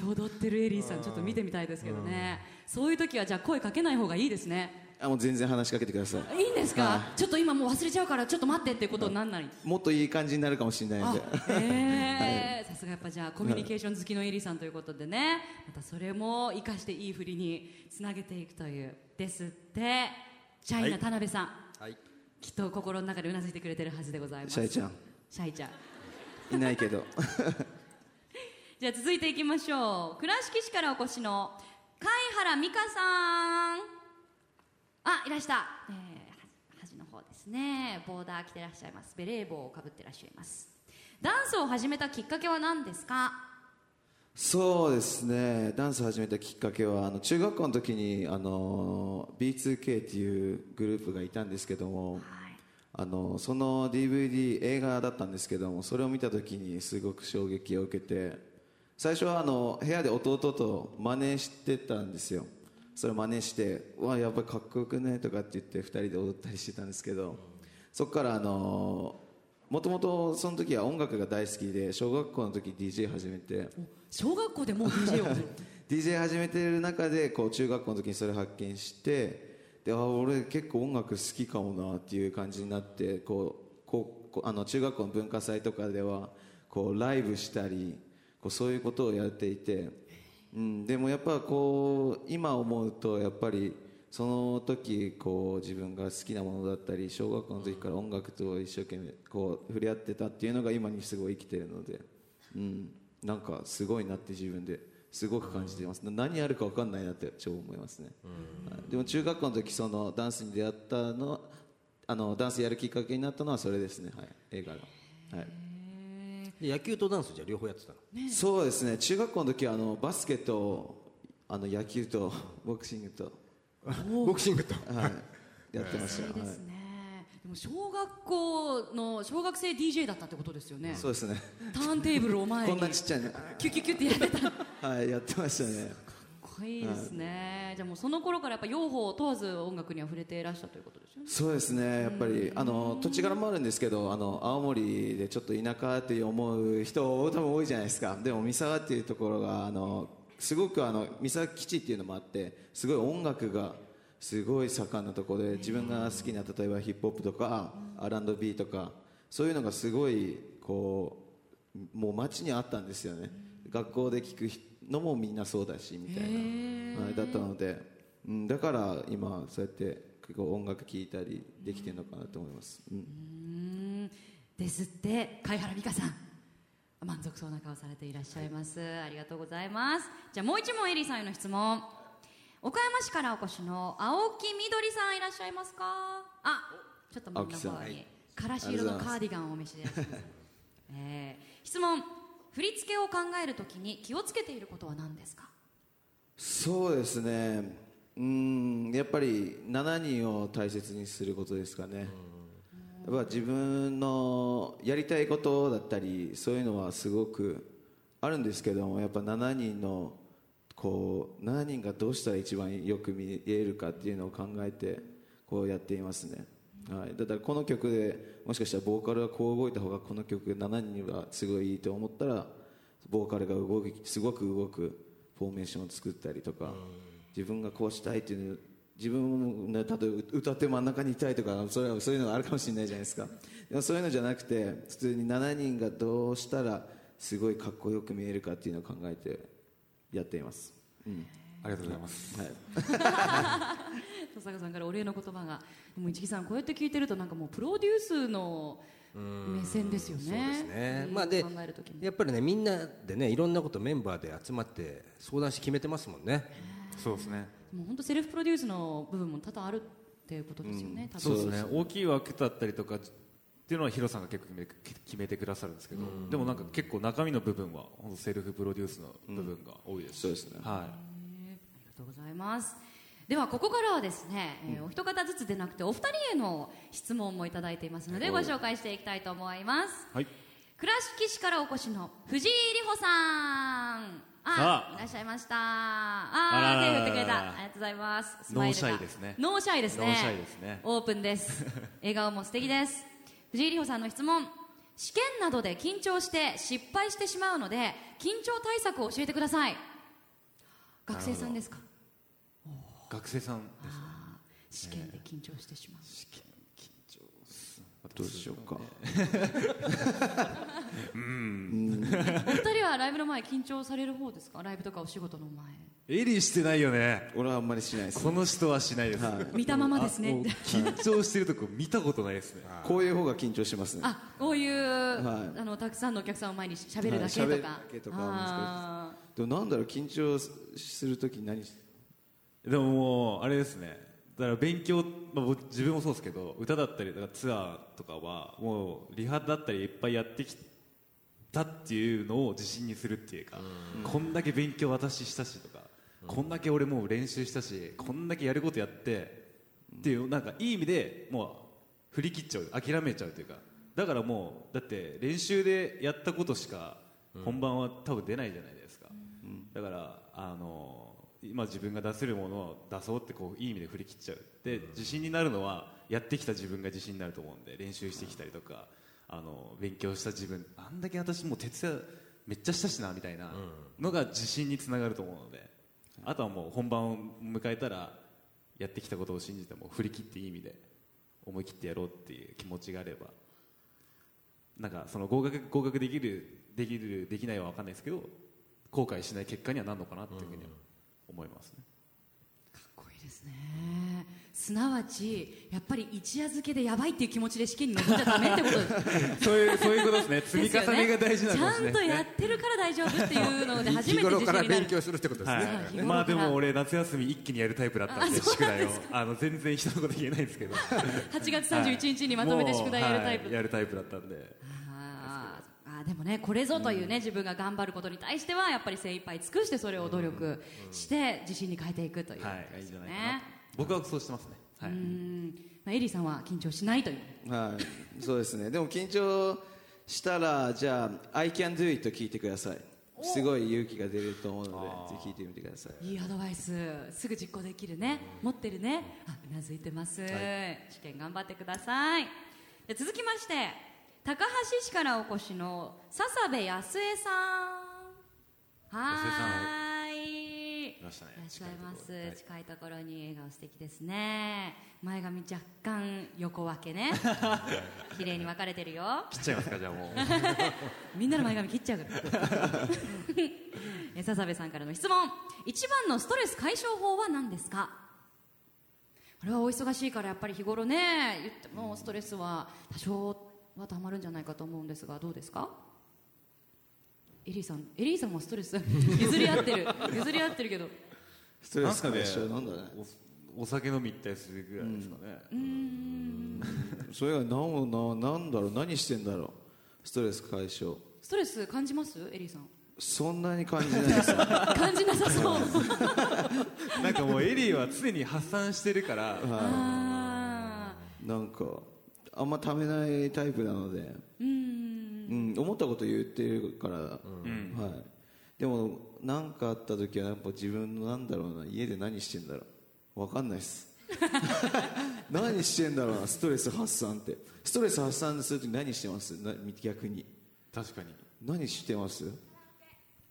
道で踊ってるエリーさんちょっと見てみたいですけどね、そういう時はじゃあ声かけない方がいいですねあもう全然話しかけてください。いいんですか、はい、ちょっと今もう忘れちゃうからちょっと待ってってことになんない。もっといい感じになるかもしれないんで。え さすがやっぱじゃあコミュニケーション好きのエリさんということでね。またそれも生かしていい振りにつなげていくというですって。シャイな田辺さん、はい、きっと心の中でうなずいてくれてるはずでございます。シャイちゃん。シャイちゃん。いないけど。じゃあ続いていきましょう。倉敷市からお越しの貝原美香さんあいらした、えー、端の方ですね。ボーダー着てらっしゃいます。ベレー帽をかぶってらっしゃいます。ダンスを始めたきっかけは何ですか？そうですね。ダンス始めたきっかけはあの中学校の時にあの B2K っていうグループがいたんですけども、はい、あのその DVD 映画だったんですけどもそれを見た時にすごく衝撃を受けて最初はあの部屋で弟と真似してたんですよそれ真似して「わやっぱりかっこよくね」とかって言って2人で踊ったりしてたんですけどそこからあのもともとその時は音楽が大好きで小学校の時 DJ 始めて。小学校でもう DJ を DJ 始めてる中でこう中学校の時にそれ発見してであ俺結構音楽好きかもなっていう感じになってこうこうあの中学校の文化祭とかではこうライブしたりこうそういうことをやっていて、うん、でもやっぱこう今思うとやっぱりその時こう自分が好きなものだったり小学校の時から音楽と一生懸命こう触れ合ってたっていうのが今にすごい生きてるので、うん、なんかすごいなって自分ですごく感じています、何やるか分かんないなって超思いますね、はい、でも中学校の時そのダンスに出会ったのあのダンスやるきっかけになったのはそれですね、はい、映画が。はい野球とダンスじゃ両方やってたの、ね、そうですね。中学校の時はあのバスケとあの野球と ボクシングと。ボクシングと、はい、やってました、ですね、でも小学校の小学生 DJ だったってことですよね。そうですね。ターンテーブルを前に。こんなちっちゃいねキュキュキュってやってた。はいやってましたねこいいですね、はい、じゃあもうその頃からやっぱ養蜂問わず音楽には触れていらしたということですよね。そうですね。やっぱりあの土地柄もあるんですけどあの青森でちょっと田舎って思う人多分多いじゃないですか。でも三沢っていうところがあのすごくあの三沢基地っていうのもあってすごい音楽がすごい盛んなところで自分が好きな例えばヒップホップとか R&B とかそういうのがすごいこうもう街にあったんですよね。学校で聞くのもみんなそうだしみたいな、はい、だったので、うん、だから今そうやって結構音楽聴いたりできてるのかなと思います、うん、ですって貝原美香さん。満足そうな顔されていらっしゃいます、はい、ありがとうございます。じゃあもう一問エリーさんへの質問。岡山市からお越しの青木みどりさんいらっしゃいますか？あちょっと真ん中に。からし色のカーディガンをお召しでいらっしゃい。ます、えー、質問振り付けを考えるときに気をつけていることは何ですか？そうですね。うんやっぱり7人を大切にすることですかね。やっぱ自分のやりたいことだったりそういうのはすごくあるんですけどもやっぱ7人のこう7人がどうしたら一番よく見えるかっていうのを考えてこうやっていますね。はい、だからこの曲でもしかしたらボーカルがこう動いた方がこの曲7人はすごいいいと思ったらボーカルが動きすごく動くフォーメーションを作ったりとか自分がこうしたいっていう自分の例えば歌って真ん中にいたいとかそれはそういうのがあるかもしれないじゃないですか。でもそういうのじゃなくて普通に7人がどうしたらすごいかっこよく見えるかっていうのを考えてやっています、うん、ありがとうございます、はい 登坂さんからお礼の言葉がでも市木さんこうやって聞いてるとなんかもうプロデュースの目線ですよね。そうですね。まあでやっぱりねみんなでねいろんなことメンバーで集まって相談して決めてますもんね。そうですね。もう本当セルフプロデュースの部分も多々あるっていうことですよね。うん、そうですね。大きい枠だったりとかっていうのはヒロさんが結構決めてくださるんですけど、でもなんか結構中身の部分は本当セルフプロデュースの部分が多いです。そうですね。はい。ありがとうございます。ではここからはですね、えー、お一方ずつでなくてお二人への質問もいただいていますのでご紹介していきたいと思います、はい、倉敷市からお越しの藤井里穂さん。あいらっしゃいました。ああ手振ってくれた。ありがとうございます。 No shy ですね。 No shy ですね。 No shy ですね。オープンです。笑顔も素敵です。藤井里穂さんの質問。試験などで緊張して失敗してしまうので緊張対策を教えてください。学生さんですか？学生さんです試験で緊張してしまう、試験緊張どうしようか。うん。お二人はライブの前緊張される方ですか？ライブとかお仕事の前。エリーしてないよね。俺はあんまりしないです。この人はしないです、はい。見たままですね。緊張してるとこ見たことないですね。こういう方が緊張しますね。あこういう、はい。あのたくさんのお客さんを前にしゃべるだけとか,、はい。だけとかはあでもなんだろう緊張するとき何しでももうあれですね。だから勉強、まあ、僕自分もそうですけど歌だったりツアーとかはもうリハだったりいっぱいやってきたっていうのを自信にするっていうか、こんだけ勉強私したしとか、こんだけ俺もう練習したしこんだけやることやってっていうなんかいい意味でもう振り切っちゃう諦めちゃうというか。だからもうだって練習でやったことしか本番は多分出ないじゃないですか、だからあの今自分が出せるものを出そうってこういい意味で振り切っちゃう。で自信になるのはやってきた自分が自信になると思うんで練習してきたりとかあの勉強した自分あんだけ私もう徹夜めっちゃしたしなみたいなのが自信につながると思うのであとはもう本番を迎えたらやってきたことを信じても振り切っていい意味で思い切ってやろうっていう気持ちがあればなんかその合格合格できるできるできないは分かんないですけど後悔しない結果にはなるのかなっていうふうには思いますね。ーかっこいいですね。すなわちやっぱり一夜漬けでやばいっていう気持ちで試験に臨んじゃダメってこと。で すそういうそういうことですね。積み重ねが大事なのかもしれないですね。ちゃんとやってるから大丈夫っていうので初日めて頃から勉強するってことですね、はい。まあでも俺夏休み一気にやるタイプだったんで宿題を。あの全然人のこと言えないんですけど。8月31日にまとめて宿題やるタイプ、もうはい。やるタイプだったんででもねこれぞというね、自分が頑張ることに対してはやっぱり精一杯尽くしてそれを努力して自信に変えていくというはい。いい。じゃないかな。僕はそうしてますね。はい。うん。まあ、エリーさんは緊張しないという。はい。そうですね。でも緊張したらじゃあ「I can do it」聞いてください。すごい勇気が出ると思うのでぜひ聞いてみてください。いいアドバイス。すぐ実行できるね、持ってるね。あうなずいてます、試験頑張ってください。で続きまして高橋市からお越しの笹部康江さん。はいいらっしゃいます近いところはい。近いところに笑顔素敵ですね。前髪若干横分けね。綺麗に分かれてるよ。切っちゃいますかじゃあもう。みんなの前髪切っちゃうから。え笹部さんからの質問。一番のストレス解消法は何ですか？これはお忙しいからやっぱり日頃ね言ってもストレスは多少はたまるんじゃないかと思うんですがどうですか？エリーさんエリーさんもストレス。譲り合ってる。譲り合ってるけど。ストレスなんすかね解消なんだねおお酒飲み行ったりするぐらいですかね、それが何をななんだろう何してんだろう。ストレス解消。ストレス感じます？エリーさん。そんなに感じないです。感じなさそう。なんかもうエリーは常に発散してるから。あなんかあんまためないタイプなので。ーうん。うん、思ったこと言ってるから、ん。はい、でも何かあった時はやっぱ自分のなんだろうな家で何してんだろう。わかんないっす。何してんだろうなストレス発散って。ストレス発散するとき何してます？な逆に。確かに。何してます？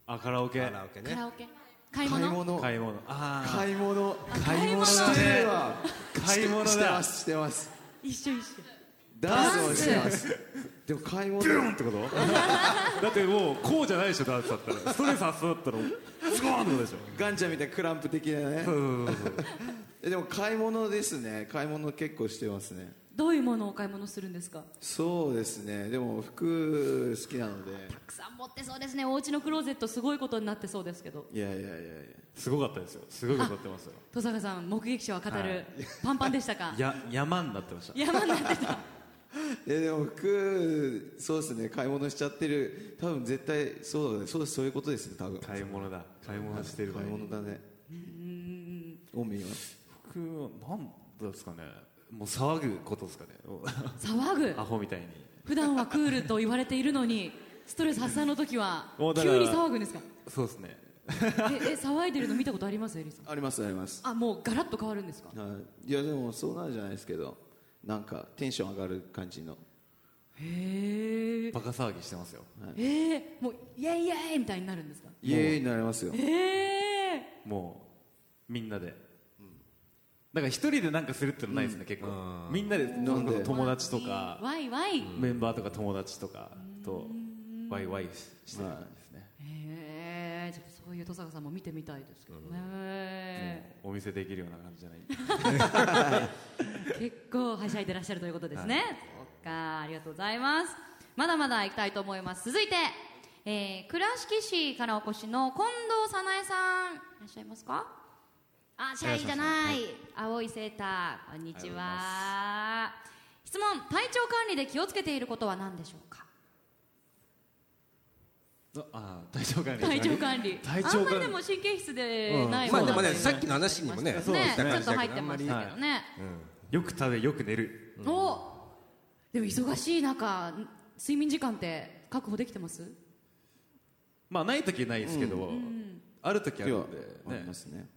あカラオケ。カラオケね。カラオケ。買い買い物。物買い物。あ買い物。買い物して買い物だ買い物だ。してますしてます。一緒一緒ダンスもしてます。でも買い物ってこと？だってもうこうじゃないでしょダンスだったら。ストレス発散だったらズゴーンってことでしょ。ガンちゃんみたいなクランプ的なね。そうそうそうそうえでも買い物ですね。買い物結構してますね。どういうものをお買い物するんですか？そうですね。でも服好きなので。たくさん持ってそうですね。お家のクローゼットすごいことになってそうですけど。いやいやいやいや。すごかったですよ。すごいことやってますよ。登坂さん目撃者は語る、はい。パンパンでしたか？や山になってました。山になってたえでも服そうですね。買い物しちゃってる。多分絶対そうだね。そうですそういうことですね多分。買い物だ。買い物してる買い物だね。おみは？僕なんですかね。もう騒ぐことですかね。騒ぐ？アホみたいに。普段はクールと言われているのにストレス発散の時は急に騒ぐんですか？そうですね。ええ騒いでるの見たことあります？エリさん。ありますあります。あもうガラッと変わるんですか？はい。いやでもそうなんじゃないですけどなんかテンション上がる感じの。へえバカ騒ぎしてますよ。えー、もうイエイイエイみたいになるんですか？イエーイになりますよ。ええもうみんなで。だから一人で何かするってのないですね、結構。みんなで友達とか。ワイワイ。メンバーとか友達とかとワイワイしてる。んですそういう登坂さんも見てみたいですけどね、お見せできるような感じじゃない？結構はしゃいでらっしゃるということですね、はい、そっかありがとうございます。まだまだ行きたいと思います。続いて、えー、倉敷市からお越しの近藤早苗さん。いらっしゃいますか？あ、社員じゃない。青いセーター、こんにちは。質問、体調管理で気をつけていることは何でしょうか？あ体調管理。体調管理。体調管理。あんまりでも神経質でない、うん、まあでもねさっきの話にもねそうね。ちょっと入ってましたけどね、はいうん、よく食べよく寝る、うん、おでも忙しい中睡眠時間って確保できてます？まあない時はないですけど、ある時あるんで、ね、ありますね。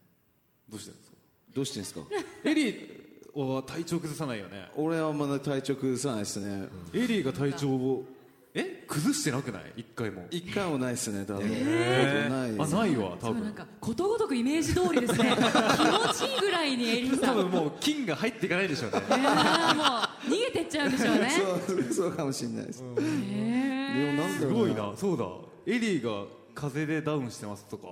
どうしてんですか？どうしてんですか？エリーは体調崩さないよね。俺はまだ体調崩さないですね、うん、エリーが体調をえ崩してなくない？一回も。一回もないですね多分、えー、ない。あないわ多分。なんかことごとくイメージ通りですね。気持ちいいぐらいにエリーさん。多分もう金が入っていかないでしょうね、えー、もう逃げてっちゃうんでしょうね。そうそうかもしれないです、えー、でもなんすごいな。そうだ。エリーが風邪でダウンしてますとか、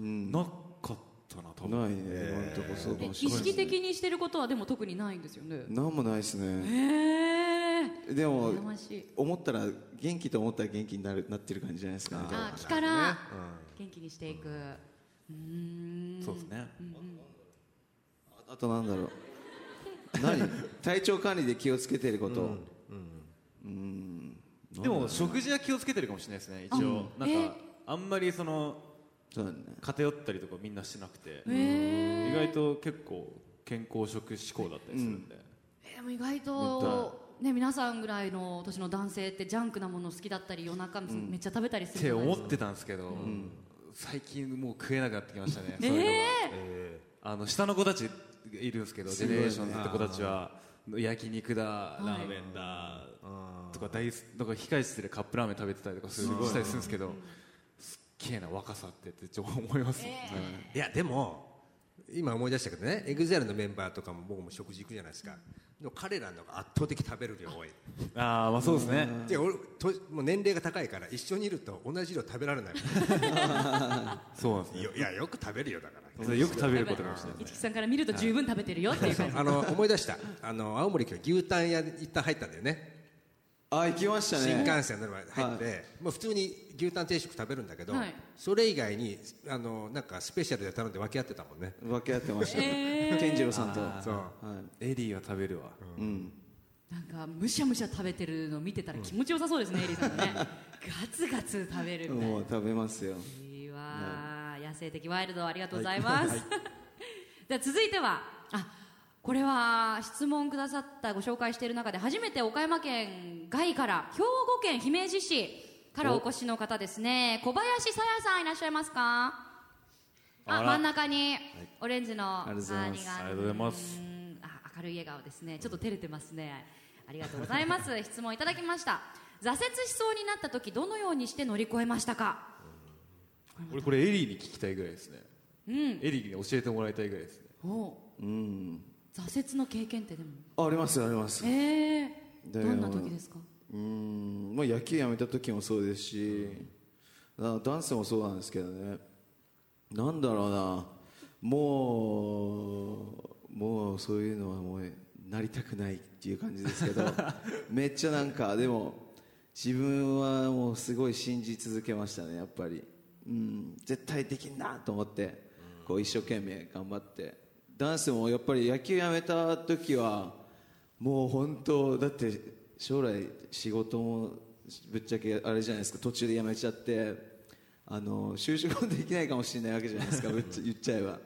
うん、なかったな多分。ないね。今んとこそうかもしれない意識的にしてることはでも特にないんですよね。何もないですね。へえでも思ったら元気と思ったら元気になるなってる感じじゃないですか、ね、あ気から元気にしていく。うん。そうですね、あとなんだろう。何？体調管理で気をつけてること、うんでも食事は気をつけてるかもしれないですね一応。なんかあんまりそのそうね、偏ったりとかみんなしなくて。意外と結構健康食志向だったりするんで、うん、えでも意外と、ね、皆さんぐらいの年の男性ってジャンクなもの好きだったり夜中めっちゃ食べたりする、って思ってたんですけど、うん、最近もう食えなくなってきましたね、え。ー、あの下の子たちいるんですけどジェネレーションって子たちは焼肉だラーメンだ、はい、とか大とか控え室でカップラーメン食べてたりとかするしたりするんですけど、綺麗な若さってって思います、えー、いやでも今思い出したけどね EXILE のメンバーとかも僕も食事行くじゃないですか彼らのが圧倒的食べる量多い。ああまあそうですね。で俺ともう年齢が高いから一緒にいると同じ量食べられないそうなんですね。いやよく食べるよだから。よく食べることかもしれない市木さんから見ると十分食べてるよっていう感じ。あの思い出した。あの青森今日牛タン屋一旦入ったんだよねあ行きましたね。新幹線乗る前入って、はい、もう普通に牛タン定食食べるんだけど、はい、それ以外にあのなんかスペシャルで頼んで分け合ってたもんね。分け合ってました、えー、健次郎さんと。そう、はい、エリーは食べるわ、うん、なんかむしゃむしゃ食べてるの見てたら気持ちよさそうですね、うん、エリーさんね。ガツガツ食べるみたいな。もう食べますよ。いいわ、野生的ワイルドありがとうございます、では続いてはあこれは質問くださったご紹介している中で初めて岡山県外から兵庫県姫路市からお越しの方ですね。小林さやさんいらっしゃいますか？あ真ん中にオレンジのありがとうございます。明るい笑顔ですね。ちょっと照れてますね。ありがとうございます。質問いただきました。挫折しそうになった時どのようにして乗り越えましたか？俺これエリーに聞きたいぐらいですね、うん、エリーに教えてもらいたいぐらいですね。おうん挫折の経験ってでも？ありますあります。ええー、どんな時ですか？うんまあ野球やめた時もそうですし、ダンスもそうなんですけどね。なんだろうな。もうもうそういうのはもうなりたくないっていう感じですけど めっちゃなんかでも自分はもうすごい信じ続けましたねやっぱり、うん、絶対できんなと思ってこう一生懸命頑張ってダンスもやっぱり野球やめた時はもう本当だって将来仕事もぶっちゃけあれじゃないですか。途中で辞めちゃってあの就職もできないかもしれないわけじゃないですか。言っちゃえば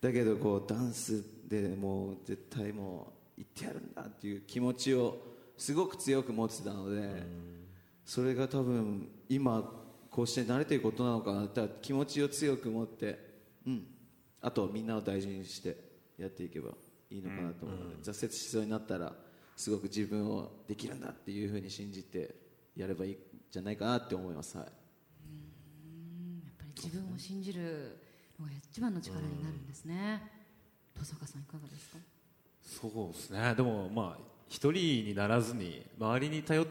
だけどこうダンスでもう絶対もう行ってやるんだっていう気持ちをすごく強く持ってたのでそれが多分今こうして慣れていることなのかなって気持ちを強く持ってうん。あとみんなを大事にしてやっていけばいいのかなと思うので、挫折しそうになったらすごく自分をできるんだっていうふうに信じてやればいいんじゃないかなって思います、はい、うん。やっぱり自分を信じるのが一番の力になるんですね、登坂さんいかがですか？そうですね。でもまあ一人にならずに周りに頼る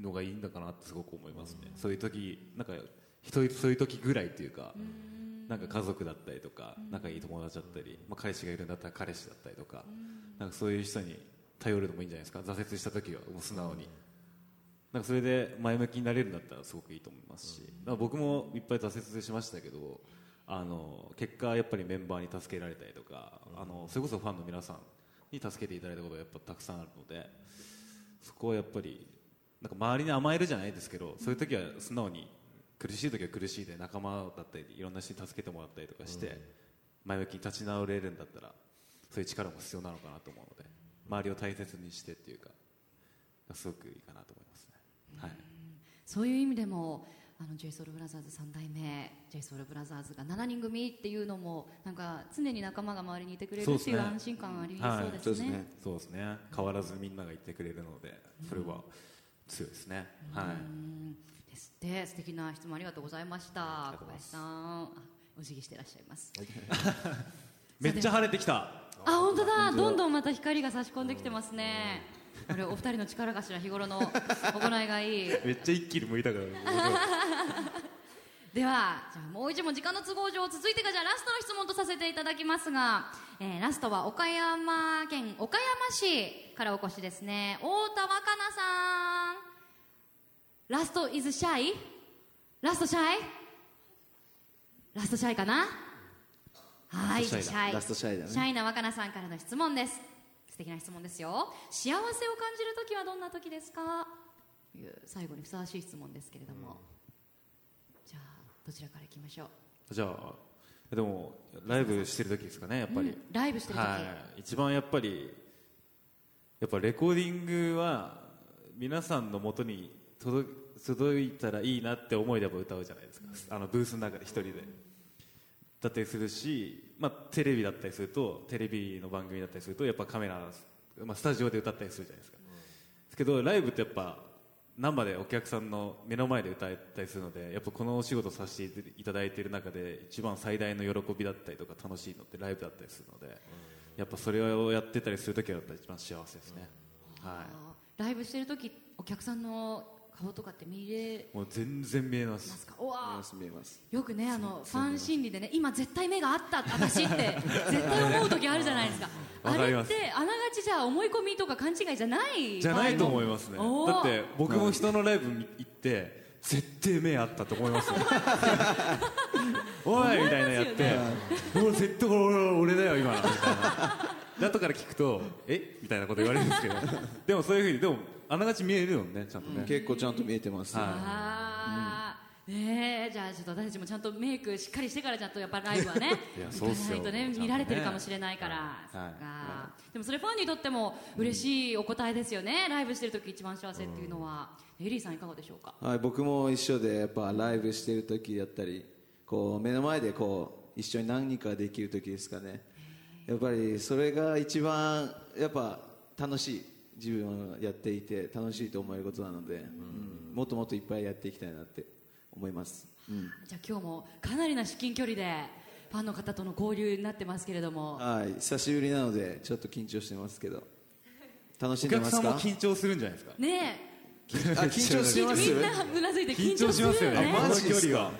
のがいいんだかなってすごく思いますね、そういう時なんかそういう時ぐらいっていうかなんか家族だったりとか仲いい友達だったり、まあ、彼氏がいるんだったら彼氏だったりとかなんかそういう人に頼るのもいいんじゃないですか？挫折した時はもう素直に。なんかそれで前向きになれるんだったらすごくいいと思いますし。僕もいっぱい挫折しましたけどあの結果やっぱりメンバーに助けられたりとかあのそれこそファンの皆さんに助けていただいたことがやっぱたくさんあるのでそこはやっぱりなんか周りに甘えるじゃないですけどそういう時は素直に苦しい時は苦しいで仲間だったりいろんな人に助けてもらったりとかして前向きに立ち直れるんだったらそういう力も必要なのかなと思うので周りを大切にしてっていうかすごくいいかなと思いますね、はい、そういう意味でもあの JSOULBROTHERS 3代目 JSOULBROTHERS が7人組っていうのもなんか常に仲間が周りにいてくれるっていう安心感ありそうですね。そうですね。変わらずみんながいてくれるので、それは強いですね。はい。です。って素敵な質問ありがとうございました。小林さんお辞儀していらっしゃいます。めっちゃ晴れてきた。あ本当だ。どんどんまた光が差し込んできてますね。これお二人の力頭日頃の 行いがいい。めっちゃ一気に向いたから。ではじゃあもう一問時間の都合上続いてがじゃあラストの質問とさせていただきますが、えー、ラストは岡山県岡山市からお越しですね。太田若菜さんラストイズシャイラストシャイラストシャイかな？はいシャイラストシャイだね。シャイな若菜さんからの質問です。素敵な質問ですよ。幸せを感じる時はどんな時ですか？という最後にふさわしい質問ですけれども、うん、じゃあどちらからいきましょう？じゃあでもライブしてる時ですかねやっぱり、うん、ライブしてる時、はい、一番やっぱりやっぱレコーディングは皆さんのもとに届届いたらいいなって思いでやっぱ歌うじゃないですか、あのブースの中で一人で。だったりするし、まあ、テレビだったりするとテレビの番組だったりするとやっぱカメラ、まあ、スタジオで歌ったりするじゃないですか、ですけどライブってやっぱ生でお客さんの目の前で歌えたりするのでやっぱこのお仕事させていただいている中で一番最大の喜びだったりとか楽しいのってライブだったりするので、やっぱそれをやってたりする時は一番幸せですね、はい、ライブしてる時お客さんの顔とかって見れもう全然見えます。ますか見えます。よくねあのファン心理でね今絶対目があった私って 絶対思う時あるじゃないですか。あれってあながちじゃあ思い込みとか勘違いじゃないじゃないと思いますね。だって僕も人のライブ行って絶対目あったと思います おいみたいなやってもう絶対俺だよ今。みたいな後から聞くとえ？みたいなこと言われるんですけど。でもそういうふうにでもあながち見えるよねちゃんとね、結構ちゃんと見えてます、はい、あねじゃあちょっと私たちもちゃんとメイクしっかりしてからちゃんとやっぱライブはねいやそうっすよ。ないとね見られてるかもしれないから、はい、でもそれファンにとっても嬉しいお答えですよね、ライブしてる時一番幸せっていうのは、エリーさんいかがでしょうか？はい僕も一緒でやっぱライブしてる時だったりこう目の前でこう一緒に何かできる時ですかねやっぱりそれが一番やっぱ楽しい自分はやっていて楽しいと思えることなので、うん、もっともっといっぱいやっていきたいなって思います、うん、じゃあ今日もかなりな至近距離でファンの方との交流になってますけれども。はい久しぶりなのでちょっと緊張してますけど。楽しんでますか？お客さんも緊張するんじゃないですか？ねえ。緊張しますみんなうなずいて緊張しますよね。この距離は。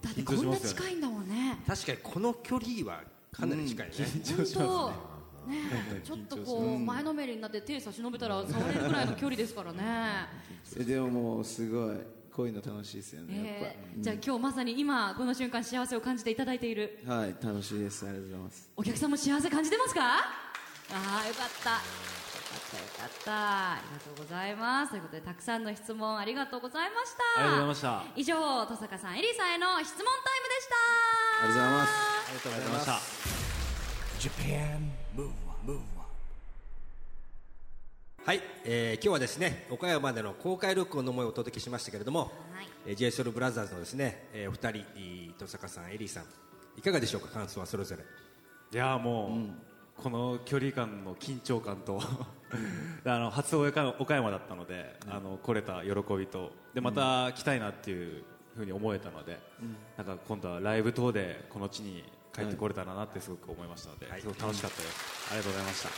だってこんな近いんだもんね。確かにこの距離はかなり近いね、緊張しますね。ね、ちょっとこう前のめりになって手差し伸べたら触れるぐらいの距離ですからね。でももうすごいこういうの楽しいですよね、えー、じゃあ今日まさに今この瞬間幸せを感じていただいている。はい楽しいです。ありがとうございます。お客さんも幸せ感じてますか？ああよかった。よかったよかったありがとうございます。ということでたくさんの質問ありがとうございました。ありがとうございました。以上登坂さんエリーさんへの質問タイムでした。ありがとうございます。ありがとうございました Japan Move Move はい、えー、今日はですね岡山での公開録音の思いをお届けしましたけれども、はい。えー、j s o u l b r o t h e r s のですね、えー、お二人登坂さんエリーさんいかがでしょうか？感想はそれぞれ。いやもう、うん、この距離感の緊張感と あの初岡山だったので、うん、あの来れた喜びとでまた来たいなっていうふうに思えたので、うん、なんか今度はライブ等でこの地に帰ってこれたらなってすごく思いましたので、すごく楽しかったです、ありがとうございました。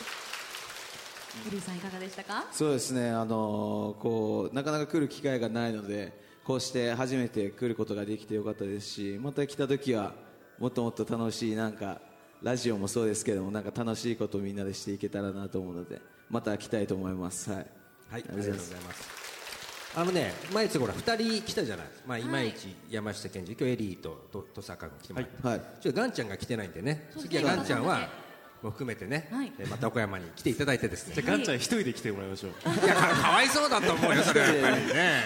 エリーさんいかがでしたか？そうですねあのこうなかなか来る機会がないのでこうして初めて来ることができてよかったですしまた来た時はもっともっと楽しいなんかラジオもそうですけどもなんか楽しいことをみんなでしていけたらなと思うのでまた来たいと思います。はい、はい、ありがとうございます。あのね前つほら2人来たじゃない、まあ、い。まいち山下健二今日エリーと登坂君来てもらって、はい、ちょっとガンちゃんが来てないんでね。次はガンちゃんはも含めてね、はい、また岡山に来ていただいてですね。じゃあガンちゃん一人で来てもらいましょう。いやかわいそうだと思うよそれは。やっぱりね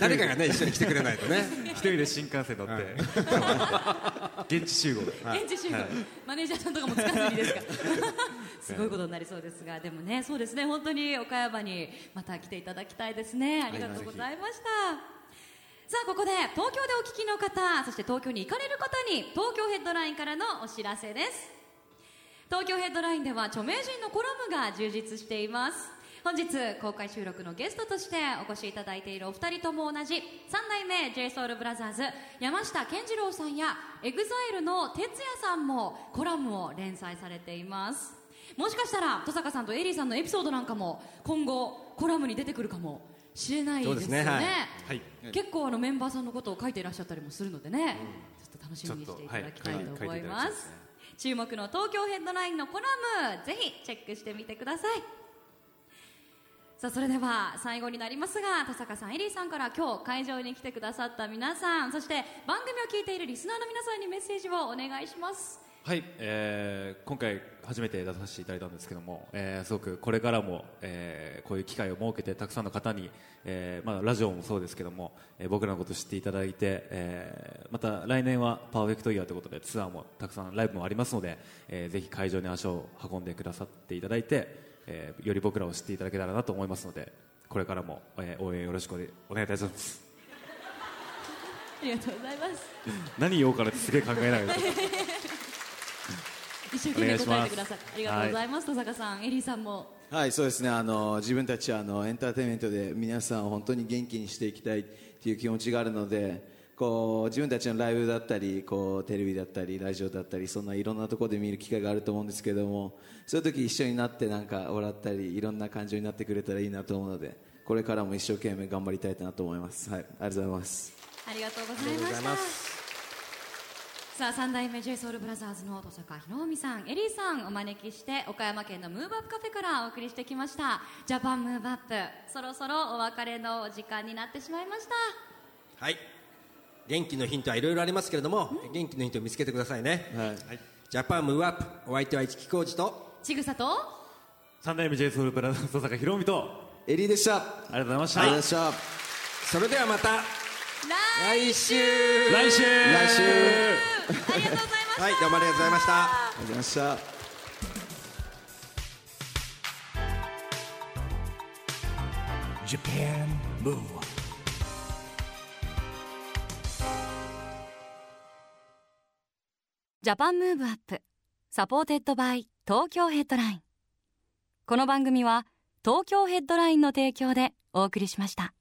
誰かがね一緒に来てくれないとね。一人で新幹線乗って、現地集合。現地集合、マネージャーさんとかもつかずにですか？すごいことになりそうですがでもねそうですね。本当に岡山にまた来ていただきたいですね。ありがとうございました、さあここで東京でお聞きの方そして東京に行かれる方に東京ヘッドラインからのお知らせです東京ヘッドラインでは著名人のコラムが充実しています。本日公開収録のゲストとしてお越しいただいているお二人とも同じ3代目 JSOULBROTHERS 山下健二郎さんや EXILE の哲也さんもコラムを連載されています。もしかしたら登坂さんとエリーさんのエピソードなんかも今後コラムに出てくるかもしれないですよね、ね。はい、結構あのメンバーさんのことを書いていらっしゃったりもするのでね、うん、ちょっと楽しみにしていただきたいと思います、注目の東京ヘッドラインのコラムぜひチェックしてみてください。さあそれでは最後になりますが田坂さんエリーさんから今日会場に来てくださった皆さんそして番組を聞いているリスナーの皆さんにメッセージをお願いします。はい、えー、今回初めて出させていただいたんですけども、えー、すごくこれからも、えー、こういう機会を設けてたくさんの方に、えーまあ、ラジオもそうですけども、えー、僕らのことを知っていただいて、えー、また来年はパーフェクトイヤーということでツアーもたくさんライブもありますので、えー、ぜひ会場に足を運んでくださっていただいて、えー、より僕らを知っていただけたらなと思いますのでこれからも、えー、応援よろしくお願いいたします。ありがとうございます。何言おうかなってすげえ考えながら一生懸命答えてください。ありがとうございます、はい、戸坂さんエリーさんも。はいそうですね。あの自分たちはあのエンターテインメントで皆さんを本当に元気にしていきたいっていう気持ちがあるのでこう自分たちのライブだったりこうテレビだったりラジオだったりそんないろんなところで見る機会があると思うんですけどもそういう時一緒になってなんか笑ったりいろんな感情になってくれたらいいなと思うのでこれからも一生懸命頑張りたいなと思います、はい、ありがとうございます。ありがとうございましたさあ三代目 j ソ o u l b r o t h e r の登坂ひろみさんエリーさんお招きして岡山県のムーブアップカフェからお送りしてきました。ジャパンムーブアップそろそろお別れの時間になってしまいました。はい。元気のヒントはいろいろありますけれども元気のヒントを見つけてくださいね、はい、ジャパンムーブアップお相手は市木浩二とちぐさと？三代目 j ソ o u l b r o t h e r 登坂ひろみとエリーでした。ありがとうございました、はい、した。それではまた来週。来週。来週ありがとうございました。はいどうもありがとうございました。ありがとうございました。ジャパンムーブJapan Move Up supported by 東京ヘッドラインこの番組は東京ヘッドラインの提供でお送りしました